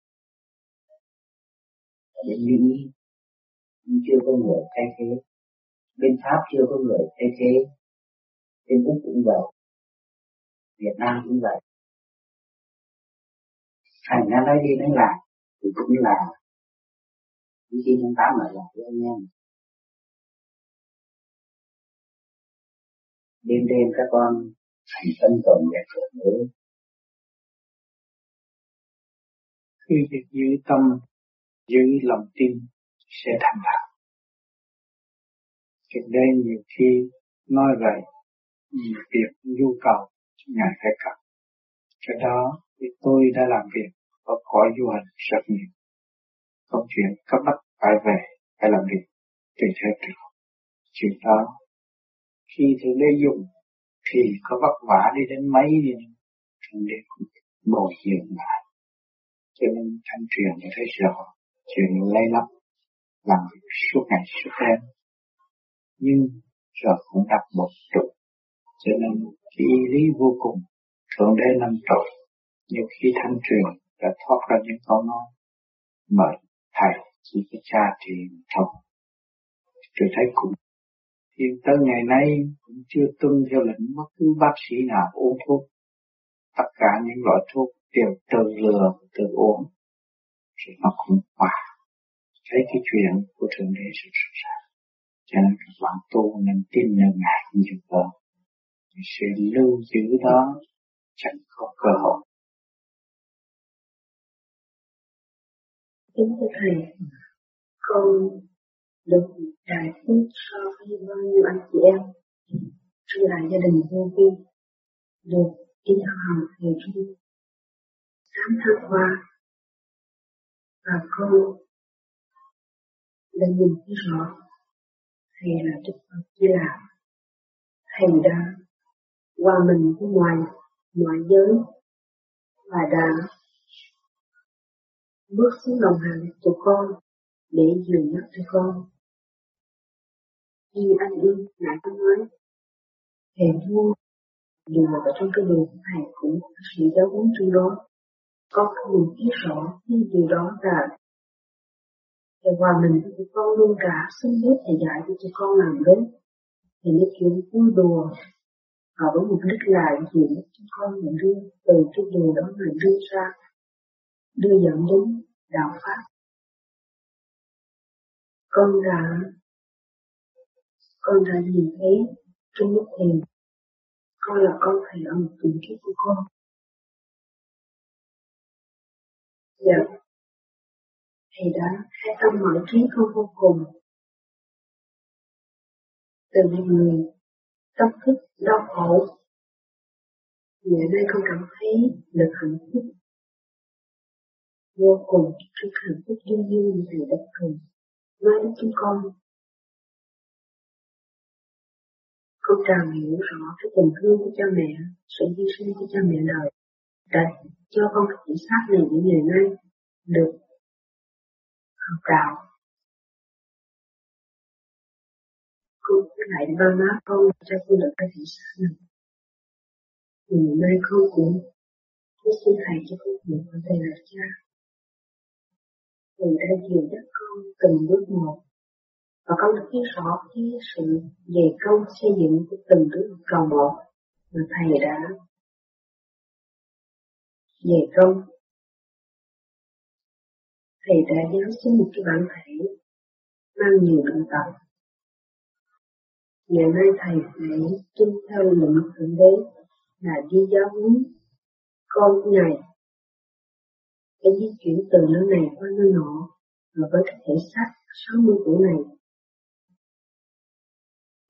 bên Mỹ chưa có người thay thế. Bên Pháp chưa có người thay thế. Bên Úc cũng vậy. Việt Nam cũng vậy. Thành ra nói đi nói lại, thì cũng là những khi chúng ta mở lại với anh em. Đêm đêm các con thành tâm tồn về cửa nữa khi việc giữ tâm giữ lòng tin sẽ thành đạt Trước đây nhiều khi nói vậy vì việc, nhu cầu ngài phải cần. Cho đó thì tôi đã làm việc ở cõi du hành rất nhiều. Công chuyện cấp bách phải về, phải làm việc tùy theo trường chuyện đó, khi thượng đế dùng, thì có vất vả đi đến mấy đi, thượng đế cũng bồi dưỡng lại cho nên thanh truyền để thấy rõ chuyện lấy lắm làm việc suốt ngày, suốt đêm. Nhưng rồi cũng đặt một trụ cho nên cái ý lý vô cùng. Thượng đế năm tội, nhiều khi thanh truyền đã thoát ra những câu nói mà thầy, chỉ có cha thì thôi. Tôi thấy cũng hiện tới ngày nay cũng chưa tuân theo lệnh bất cứ bác sĩ nào uống thuốc. Tất cả những loại thuốc đều tự lừa, tự uống. Thì nó cũng quả Thấy cái chuyện của Thượng Đế sự sự ra Cho nên các bạn tu nên tin nơi Ngài nhiều hơn. Sự lưu giữ đó chẳng có cơ hội. Kính thưa Thầy, con được đại phước so với bao nhiêu anh chị em trong đại gia đình vô vi được đi học thầy trung tám tháng qua và con đã nhìn thấy rõ thầy là Đức Phật Di Lặc thầy đã qua mình với ngoài, ngoại giới, và đã bước xuống đồng hành của con để dìu dắt cho con. Khi anh yên lại tôi nói, thầy vua dù là ở trong cái đường thầy cũng có sự giáo huấn trong đó con không mình biết rõ những điều đó là để hòa mình với con luôn cả. Xin biết thầy dạy cho cho con làm đến. Thì nói chuyện vui đùa. Và với mục đích là gì? cho con mình đưa từ cái điều đó mà đưa ra, đưa dẫn đến đạo pháp. Con đã con đã nhìn thấy trong lúc thiền con là con thầy ở một tình kiếp của con. Dạ thầy đã khai tâm mở trí con vô cùng. Từ người tâm thức đau khổ. Ngày nay con cảm thấy được hạnh phúc. Vô cùng trước hạnh phúc duyên như thầy đã thường nói đến chúng con. Con càng hiểu rõ cái tình thương của cha mẹ, sự hy sinh của cha mẹ đời, đã cho con cái thể xác này những ngày nay được học đạo. Con cứ lại ba má con cho con được cái thể xác này. Ngày nay con cũng cứ xin thầy cho con hiểu con thầy là cha. Thầy đã dìu dắt con từng bước một và con đã biết rõ cái sự dày công xây dựng của từng đứa cầu một mà thầy đã dày công thầy đã giáo sinh một cái bản thể, mang nhiều bệnh tật ngày nay thầy phải tuân theo lệnh thượng đế là đi giáo huấn con ngài. Để di chuyển từ nơi này qua nơi nọ và với cái thể xác 60 tuổi này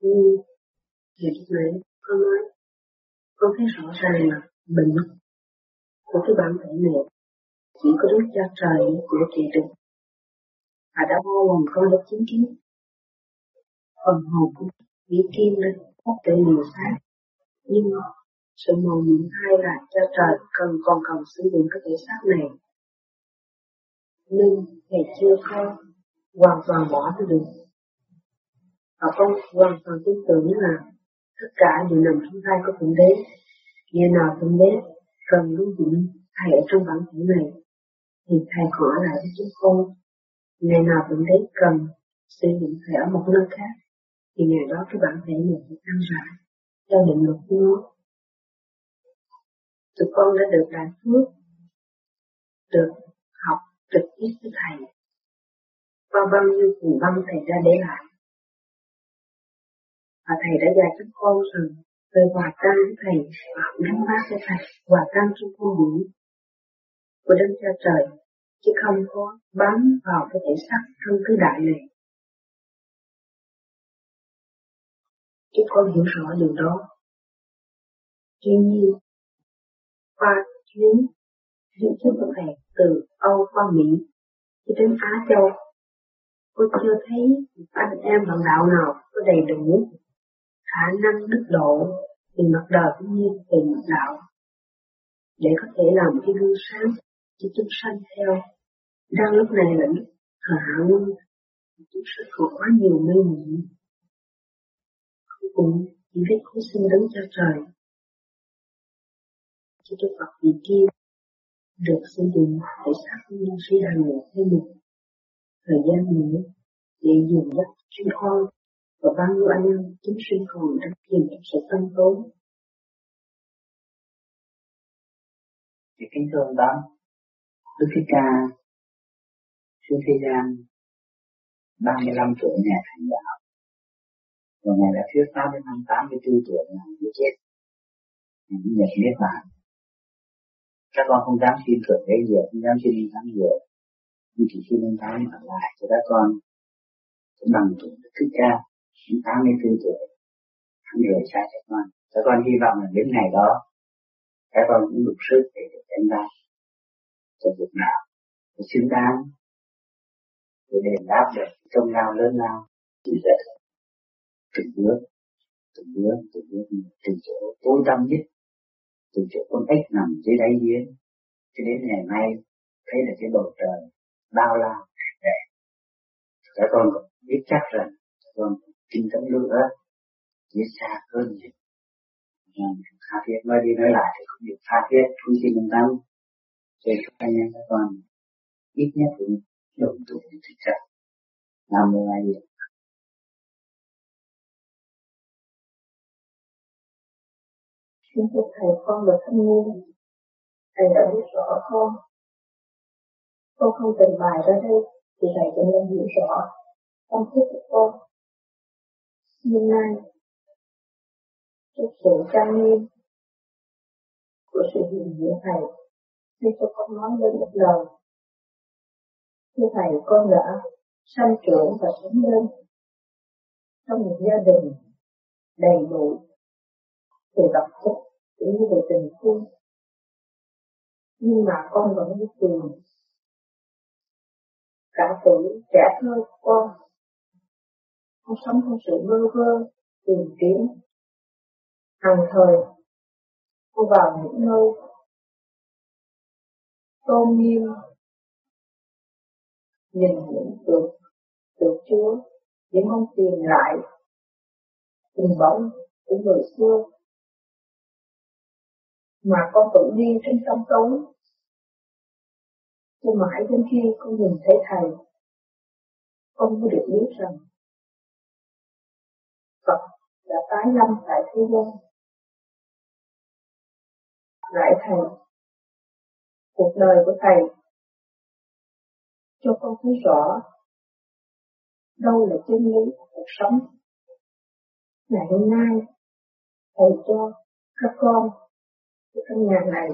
nhưng thì lúc nãy con nói, con thấy rõ ràng là bệnh của cái bản thể này. Chỉ có Đức Cha Trời của trị được và đã bao gồm con đã chứng kiến. Phần hồn của vị kim lên không thể liều sát nhưng sự màu nhiệm hai là cha trời cần còn cần sử dụng cái thể xác này. Nên ngày chưa có hoàn toàn bỏ được. Và con hoàn toàn tin tưởng là tất cả đều nằm trong tay của Thượng Đế. Ngày nào Thượng Đế cần lưu dụng Thầy ở trong bản thể này, thì Thầy hỏi lại cho chúng con. Ngày nào cũng đấy cần sử dụng Thầy ở một nơi khác, thì ngày đó cái bản thể này sẽ tăng rãi theo định luật của nó. Tụi con đã được đại phước, được học trực tiếp với Thầy qua bao nhiêu cùng băng Thầy ra để lại và thầy đã dạy cho con rằng về hòa tan với thầy, và nắm bát với thầy hòa tan trong con điển của đấng cha trời, chứ không có bám vào cái thể xác trong tứ đại này. Chứ con hiểu rõ điều đó. Tuy nhiên, qua chuyến chuyến trước của thầy từ Âu qua Mỹ cho đến Á Châu tôi chưa thấy anh em bạn đạo nào có đầy đủ khả năng đức độ từ mặt đời cũng như từ mặt đạo, để có thể làm cái gương sáng cho chúng sanh theo. Đang lúc này là lúc hạ quân, chúng sanh còn quá nhiều mê muội. Cũng chỉ biết cố sinh đứng cho trời. Cho cái Phật vị kia được sử dụng để xác minh suy hành thêm một thời gian nữa để dùng đất chuyên con và bao nhiêu anh em chúng sinh còn đang chìm trong sự tâm tối. Thì kính thưa ông đó, Đức Thích Ca xuống thế gian 35 tuổi nhà thành đạo. Và ngày đã thuyết 30 năm 84 tuổi là người chết. Những nhận biết bạn các con không dám xin tưởng cái gì không dám xin đến tháng giờ. Nhưng chỉ xin đến tháng ở lại cho các con bằng tuổi Đức thích ca đến 84 tuổi hắn rời xa các con các con hy vọng là đến ngày đó các con cũng đủ sức để được đánh đáp cho việc nào. Để xứng đáng, để đền đáp được công lao lớn lao chỉ là từng bước từng bước từng bước từ chỗ tối tâm nhất, từ chỗ con ếch nằm dưới đáy giếng, cho đến ngày nay, thấy là cái bầu trời bao la, đẹp. Các con biết chắc rằng, các con tin tấn nữa chỉ xa hơn nhiều nên tha thiết mới đi nói lại thì không được tha thiết không xin mình tâm cho các anh em các con ít nhất cũng đồng tụ để thực chất nam mô a di đà Xin thưa Thầy, con là thanh niên. Thầy đã biết rõ con. Con không trình bày ra đây, thì Thầy cũng nên hiểu rõ Con thích của con. Hôm nay, trước sự trang nghiêm của sự hiện diện Thầy, nên cho con nói lên một lời. Thưa Thầy, con đã sanh trưởng và sống lên trong một gia đình đầy đủ về vật chất cũng như về tình thương nhưng mà con vẫn đi tìm cả tuổi trẻ thơ của con con sống trong sự mơ vơ, tìm kiếm. Hàng thời, cô vào những nơi tôn nghiêm, nhìn những tượng tượng chúa để mong tìm lại, tình bóng của người xưa. Mà con tự đi trên tâm tối cho mãi đến khi con nhìn thấy thầy, con mới được biết rằng Phật đã tái lâm tại thế gian. Lại thầy cuộc đời của thầy. Cho con thấy rõ đâu là chân lý của cuộc sống. Ngày hôm nay, thầy cho các con của căn nhà này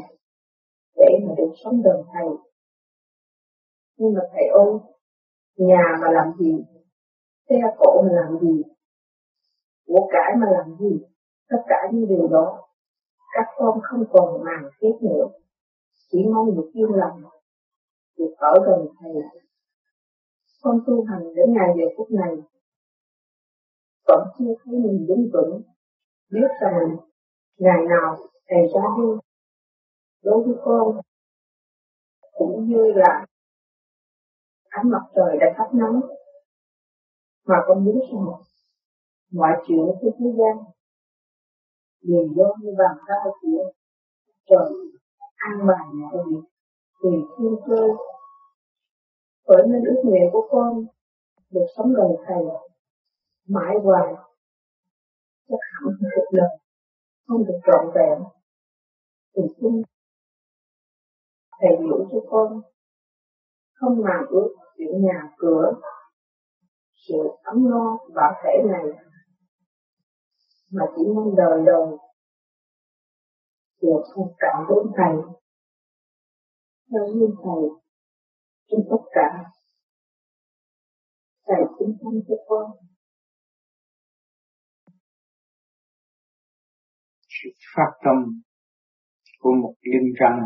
để mà được sống gần thầy. Nhưng mà thầy ơi, nhà mà làm gì? Xe cộ mà làm gì? Của cải mà làm gì? Tất cả những điều đó, các con không còn màng tiếc nữa. Chỉ mong được yên lòng được ở gần thầy con tu hành đến ngày giờ phút này, vẫn chưa thấy mình đứng vững. Biết rằng ngày nào thầy ra đi, đối với con cũng như là ánh mặt trời đã thắp nắng, mà con biết rằng mọi chuyện của thế gian đều do như bàn tay của trời an bài mọi việc tùy thiên cơ bởi nên ước nguyện của con được sống gần thầy, mãi hoài, chắc hẳn một lần, không được trọn vẹn, thì xin thầy hiểu cho con không làm ước chuyện nhà cửa, sự ấm no và thể này mà chỉ mong đời đời được không cảm đến thầy. Theo như thầy trong tất cả thầy chính thân cho con. Sự phát tâm của một linh căn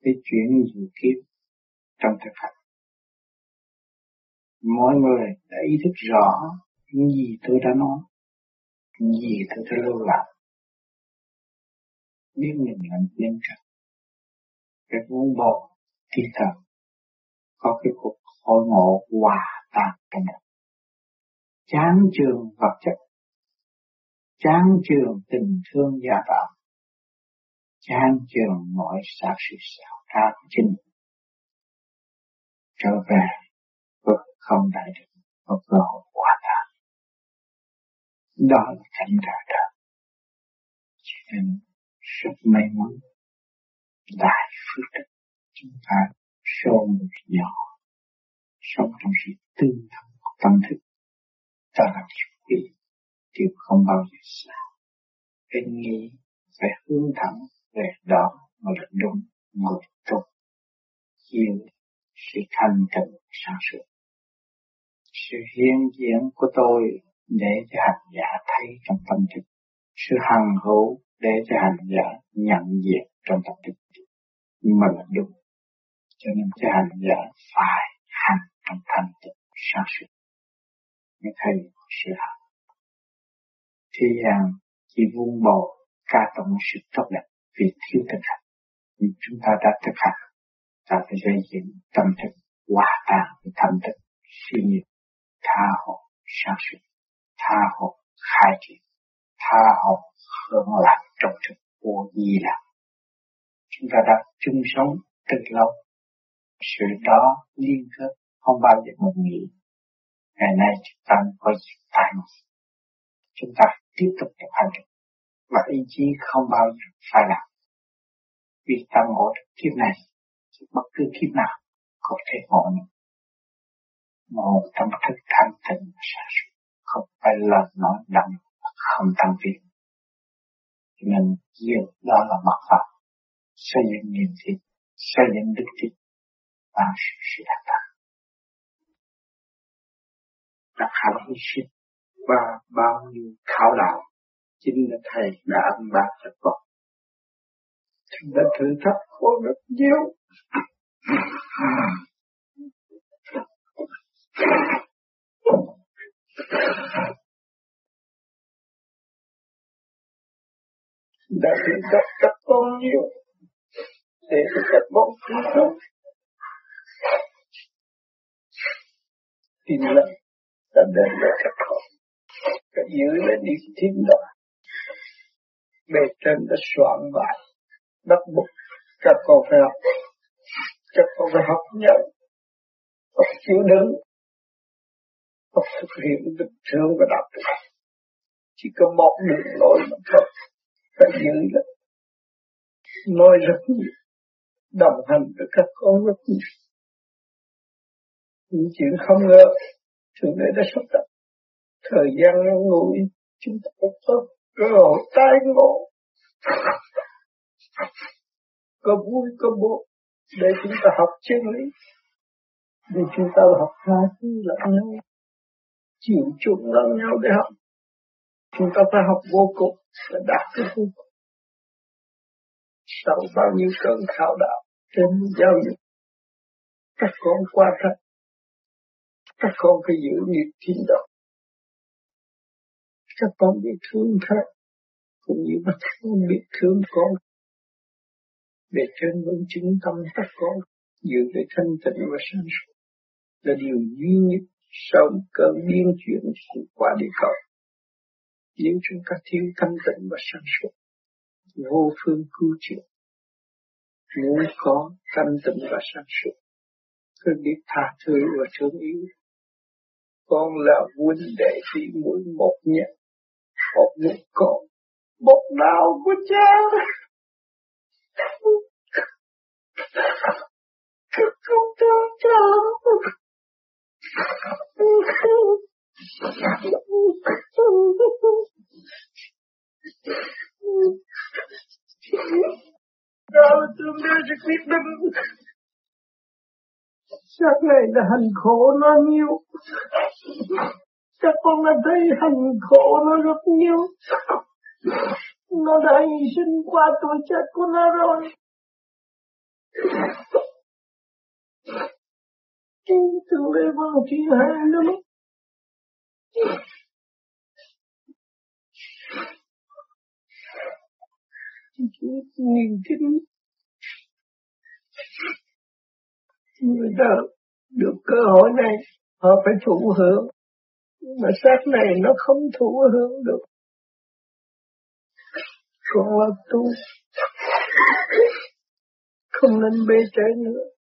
để chuyển nhiều kiếp trong thực hành. Mọi người đã ý thức rõ những gì tôi đã nói, những gì tôi đã lưu lạc Biết mình làm tiên căn. Cái vun bồ thì thật có cái cuộc hội ngộ hòa tan trong đó. Chán trường vật chất chán trường tình thương gia tạo, chán trường mọi sát sự xảo trá của chính trở về vực không đại được một cơ hội hòa đó là cảnh trời đất cho nên rất may mắn, đại phước đức, chúng ta số một nhỏ, sống trong sự tương thân của tâm thức. Ta làm chuyện gì điều không bao giờ xa. cái nghĩ phải hướng thẳng, về đó mà là đúng người tốt chiều sự thanh tịnh sáng suốt. Sự hiện diện của tôi để cho hành giả thấy trong tâm thức. Sự hằng hữu để cho hành giả nhận diện trong tâm thức. Mà là đúng. Cho nên cho hành giả phải hành trong thanh tịnh sáng suốt. Mới thấy sự hành thế gian chỉ vun bồi ca tụng sự tốt đẹp vì thiếu thực hành. Nhưng chúng ta đã thực hành, ta phải xây dựng tâm thức hòa tan với tâm thức, suy nghĩ, tha hồ, sáng suốt tha hồ, khai triển, tha hồ hưởng lạc trong thực vô di là chúng ta đã chung sống từ lâu. Sự đó liên kết không bao giờ một nghĩ ngày nay chúng ta có dịp tại một chúng ta tiếp tục thực hành và ý chí không bao giờ sai lạc. Vì ta ngộ được kiếp này, thì bất cứ kiếp nào có thể ngộ được. Ngộ tâm thức thanh tịnh và sáng suốt không phải lời nói động không tăng tiến cho nên nhiều đó là mặt pháp xây dựng niềm tin, xây dựng đức tin, và sự sự đạt đạt đã khảo hy sinh và bao nhiêu khảo đạo chính là thầy đã ăn bạc cho con. Chúng đã thử thách con rất nhiều đã thử thách các bao nhiêu để được các con cứu sống tin lắm đã đến được các con đã giữ lấy niềm tin đó bề trên đã soạn bài đắp buộc các con phải học. Các con phải học nhận học chịu đựng có thực hiện bình thường và đạo đức chỉ có một đường lối mà thôi. Phải giữ là nói rất nhiều. Đồng hành với các con rất nhiều. Những chuyện không ngờ thường Đế đã sắp đặt thời gian ngắn ngủi, chúng ta có tốt cơ hội tai ngộ. Có vui, có buồn. Để chúng ta học chân lý. Để chúng ta học tha thứ lẫn nhau chịu chuộng lẫn nhau để học chúng ta phải học vô cùng và đạt cái vô cùng. Sau bao nhiêu cơn khảo đạo trên giao dịch, các con qua thật các con phải giữ nghiệp thiên đạo các con biết thương khác cũng như các con biết thương con. Để trên vững chứng tâm các con giữ để thanh tịnh và sáng suốt là điều duy nhất sau cơn biến chuyển của quả địa cầu. Nếu chúng ta thiếu thanh tịnh và sáng suốt vô phương cứu chữa muốn có thanh tịnh và sáng suốt cứ biết tha thứ và thương yêu. Con là huynh đệ chỉ mỗi một nhận, một người con một đạo của cha. Không thương cha. Đạo tương đương sẽ quyết định Chắc này là hành khổ nó nhiều. Chắc con đã thấy hành khổ nó rất nhiều. Nó đã hy sinh qua tuổi chết của nó rồi. Thượng Đế vào thiên hạ lắm nhìn niềm tin người ta được cơ hội này họ phải thụ hưởng mà xác này nó không thụ hưởng được còn là tu không nên bê trễ nữa.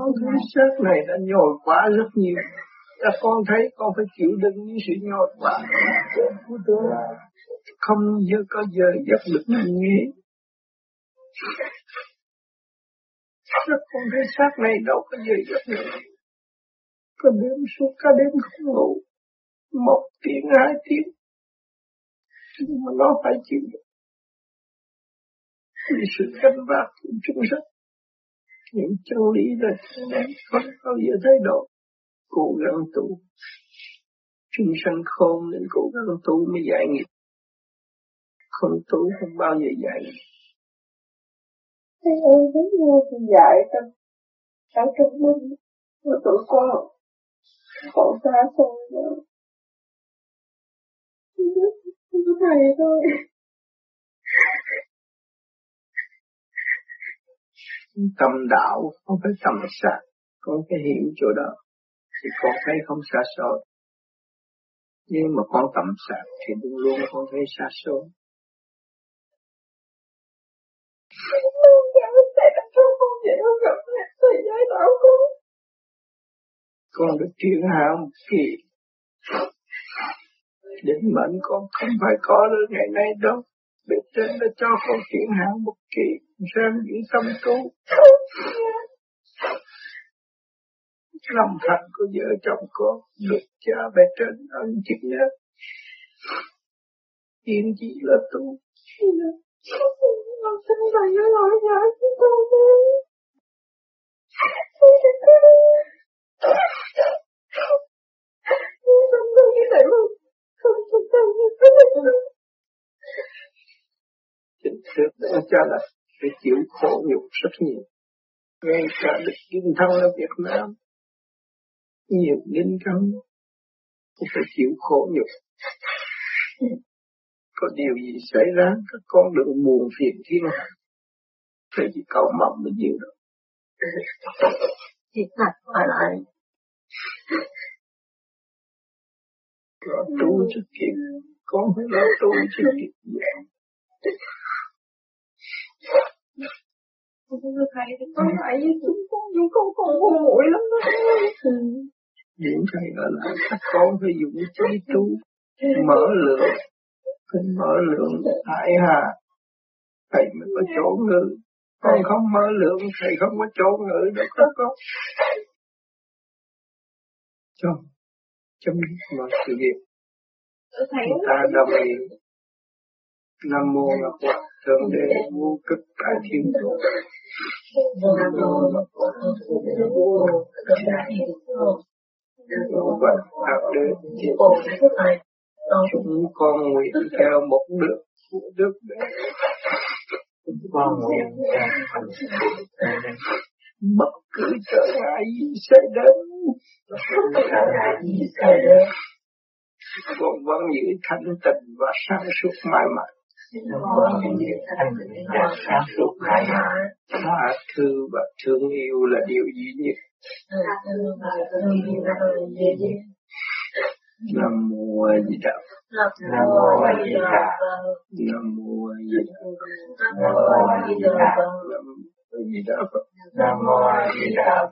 Con thấy xác này đã nhồi quá rất nhiều. Các con thấy con phải chịu đựng những sự nhồi quá. Của tôi không giờ có giờ giấc được mình nghĩ. Các con thấy xác này đâu có giờ giấc được. Có đêm suốt cả đêm không ngủ. Một tiếng, hai tiếng. Nhưng mà nó phải chịu được. Vì sự canh bạc của chúng sanh những chân lý là không bao giờ thay đổi cố gắng tu. Chúng sanh khôn nên cố gắng tu mới giải nghiệp. Không tu không bao giờ giải nghiệp. Thế ơi, đúng như thì dạy tâm. Ở trong mình của tụi con Khổ xa xôi nữa. Không có thầy thôi. Tâm đạo không phải tâm sát con phải hiểu chỗ đó thì con thấy không xa xôi. Nhưng mà con tâm sát thì luôn luôn con thấy xa xôi. Con được chuyển hạ một kỳ định mệnh con không phải có được ngày nay đâu bên trên đã cho con chuyển hạng một kỳ xem những tâm tu. Lòng thành của vợ chồng con Được cha bề trên ân chính nhớ. Yên chỉ là tu. Con xin thầy nó lỗi lỗi với con đi. Không có như vậy mà Không không không không Chính thức đã cho là phải chịu khổ nhục rất nhiều. Ngay cả được kinh thân ở Việt Nam, nhiều linh thân cũng phải chịu khổ nhục. Có điều gì xảy ra, các con đừng buồn phiền thiên hạ. Phải chỉ cầu mong mới chịu được. Thì thật phải lại. Lo tu cho kịp, con phải lo tu cho kịp. Thầy thì con lại với chúng con nhưng con còn ngu muội lắm đó. Những thầy gọi là các con phải dùng trí tu, mở lượng, phải mở lượng hại hà, thầy mới có chỗ ngự. Con không mở lượng, thầy không có chỗ ngự đâu các con. Cho, chấm dứt mọi sự việc. Chúng ta đồng ý. Nam mô Ngọc Phật Thượng Đế Vô Cực Đại Thiên Tôn. Nam mô Ngọc Phật Thượng Đế Vô Cực Đại Thiên Tôn. Nam mô Phật Thượng Đế Thiên Tôn. Chúng con nguyện theo một đức của đức để chúng con nguyện theo hành bất cứ trở ngại gì sẽ đến trở ngại gì sẽ đến con vẫn giữ thanh tịnh và sáng suốt mãi mãi sáng suốt khai mãi tha thứ và thương yêu là điều duy nhất Nam mô A Di Đà Nam mô A Di Đà Nam mô A Di Đà Nam mô A Di Đà Nam mô A Di Đà Nam mô A Di Đà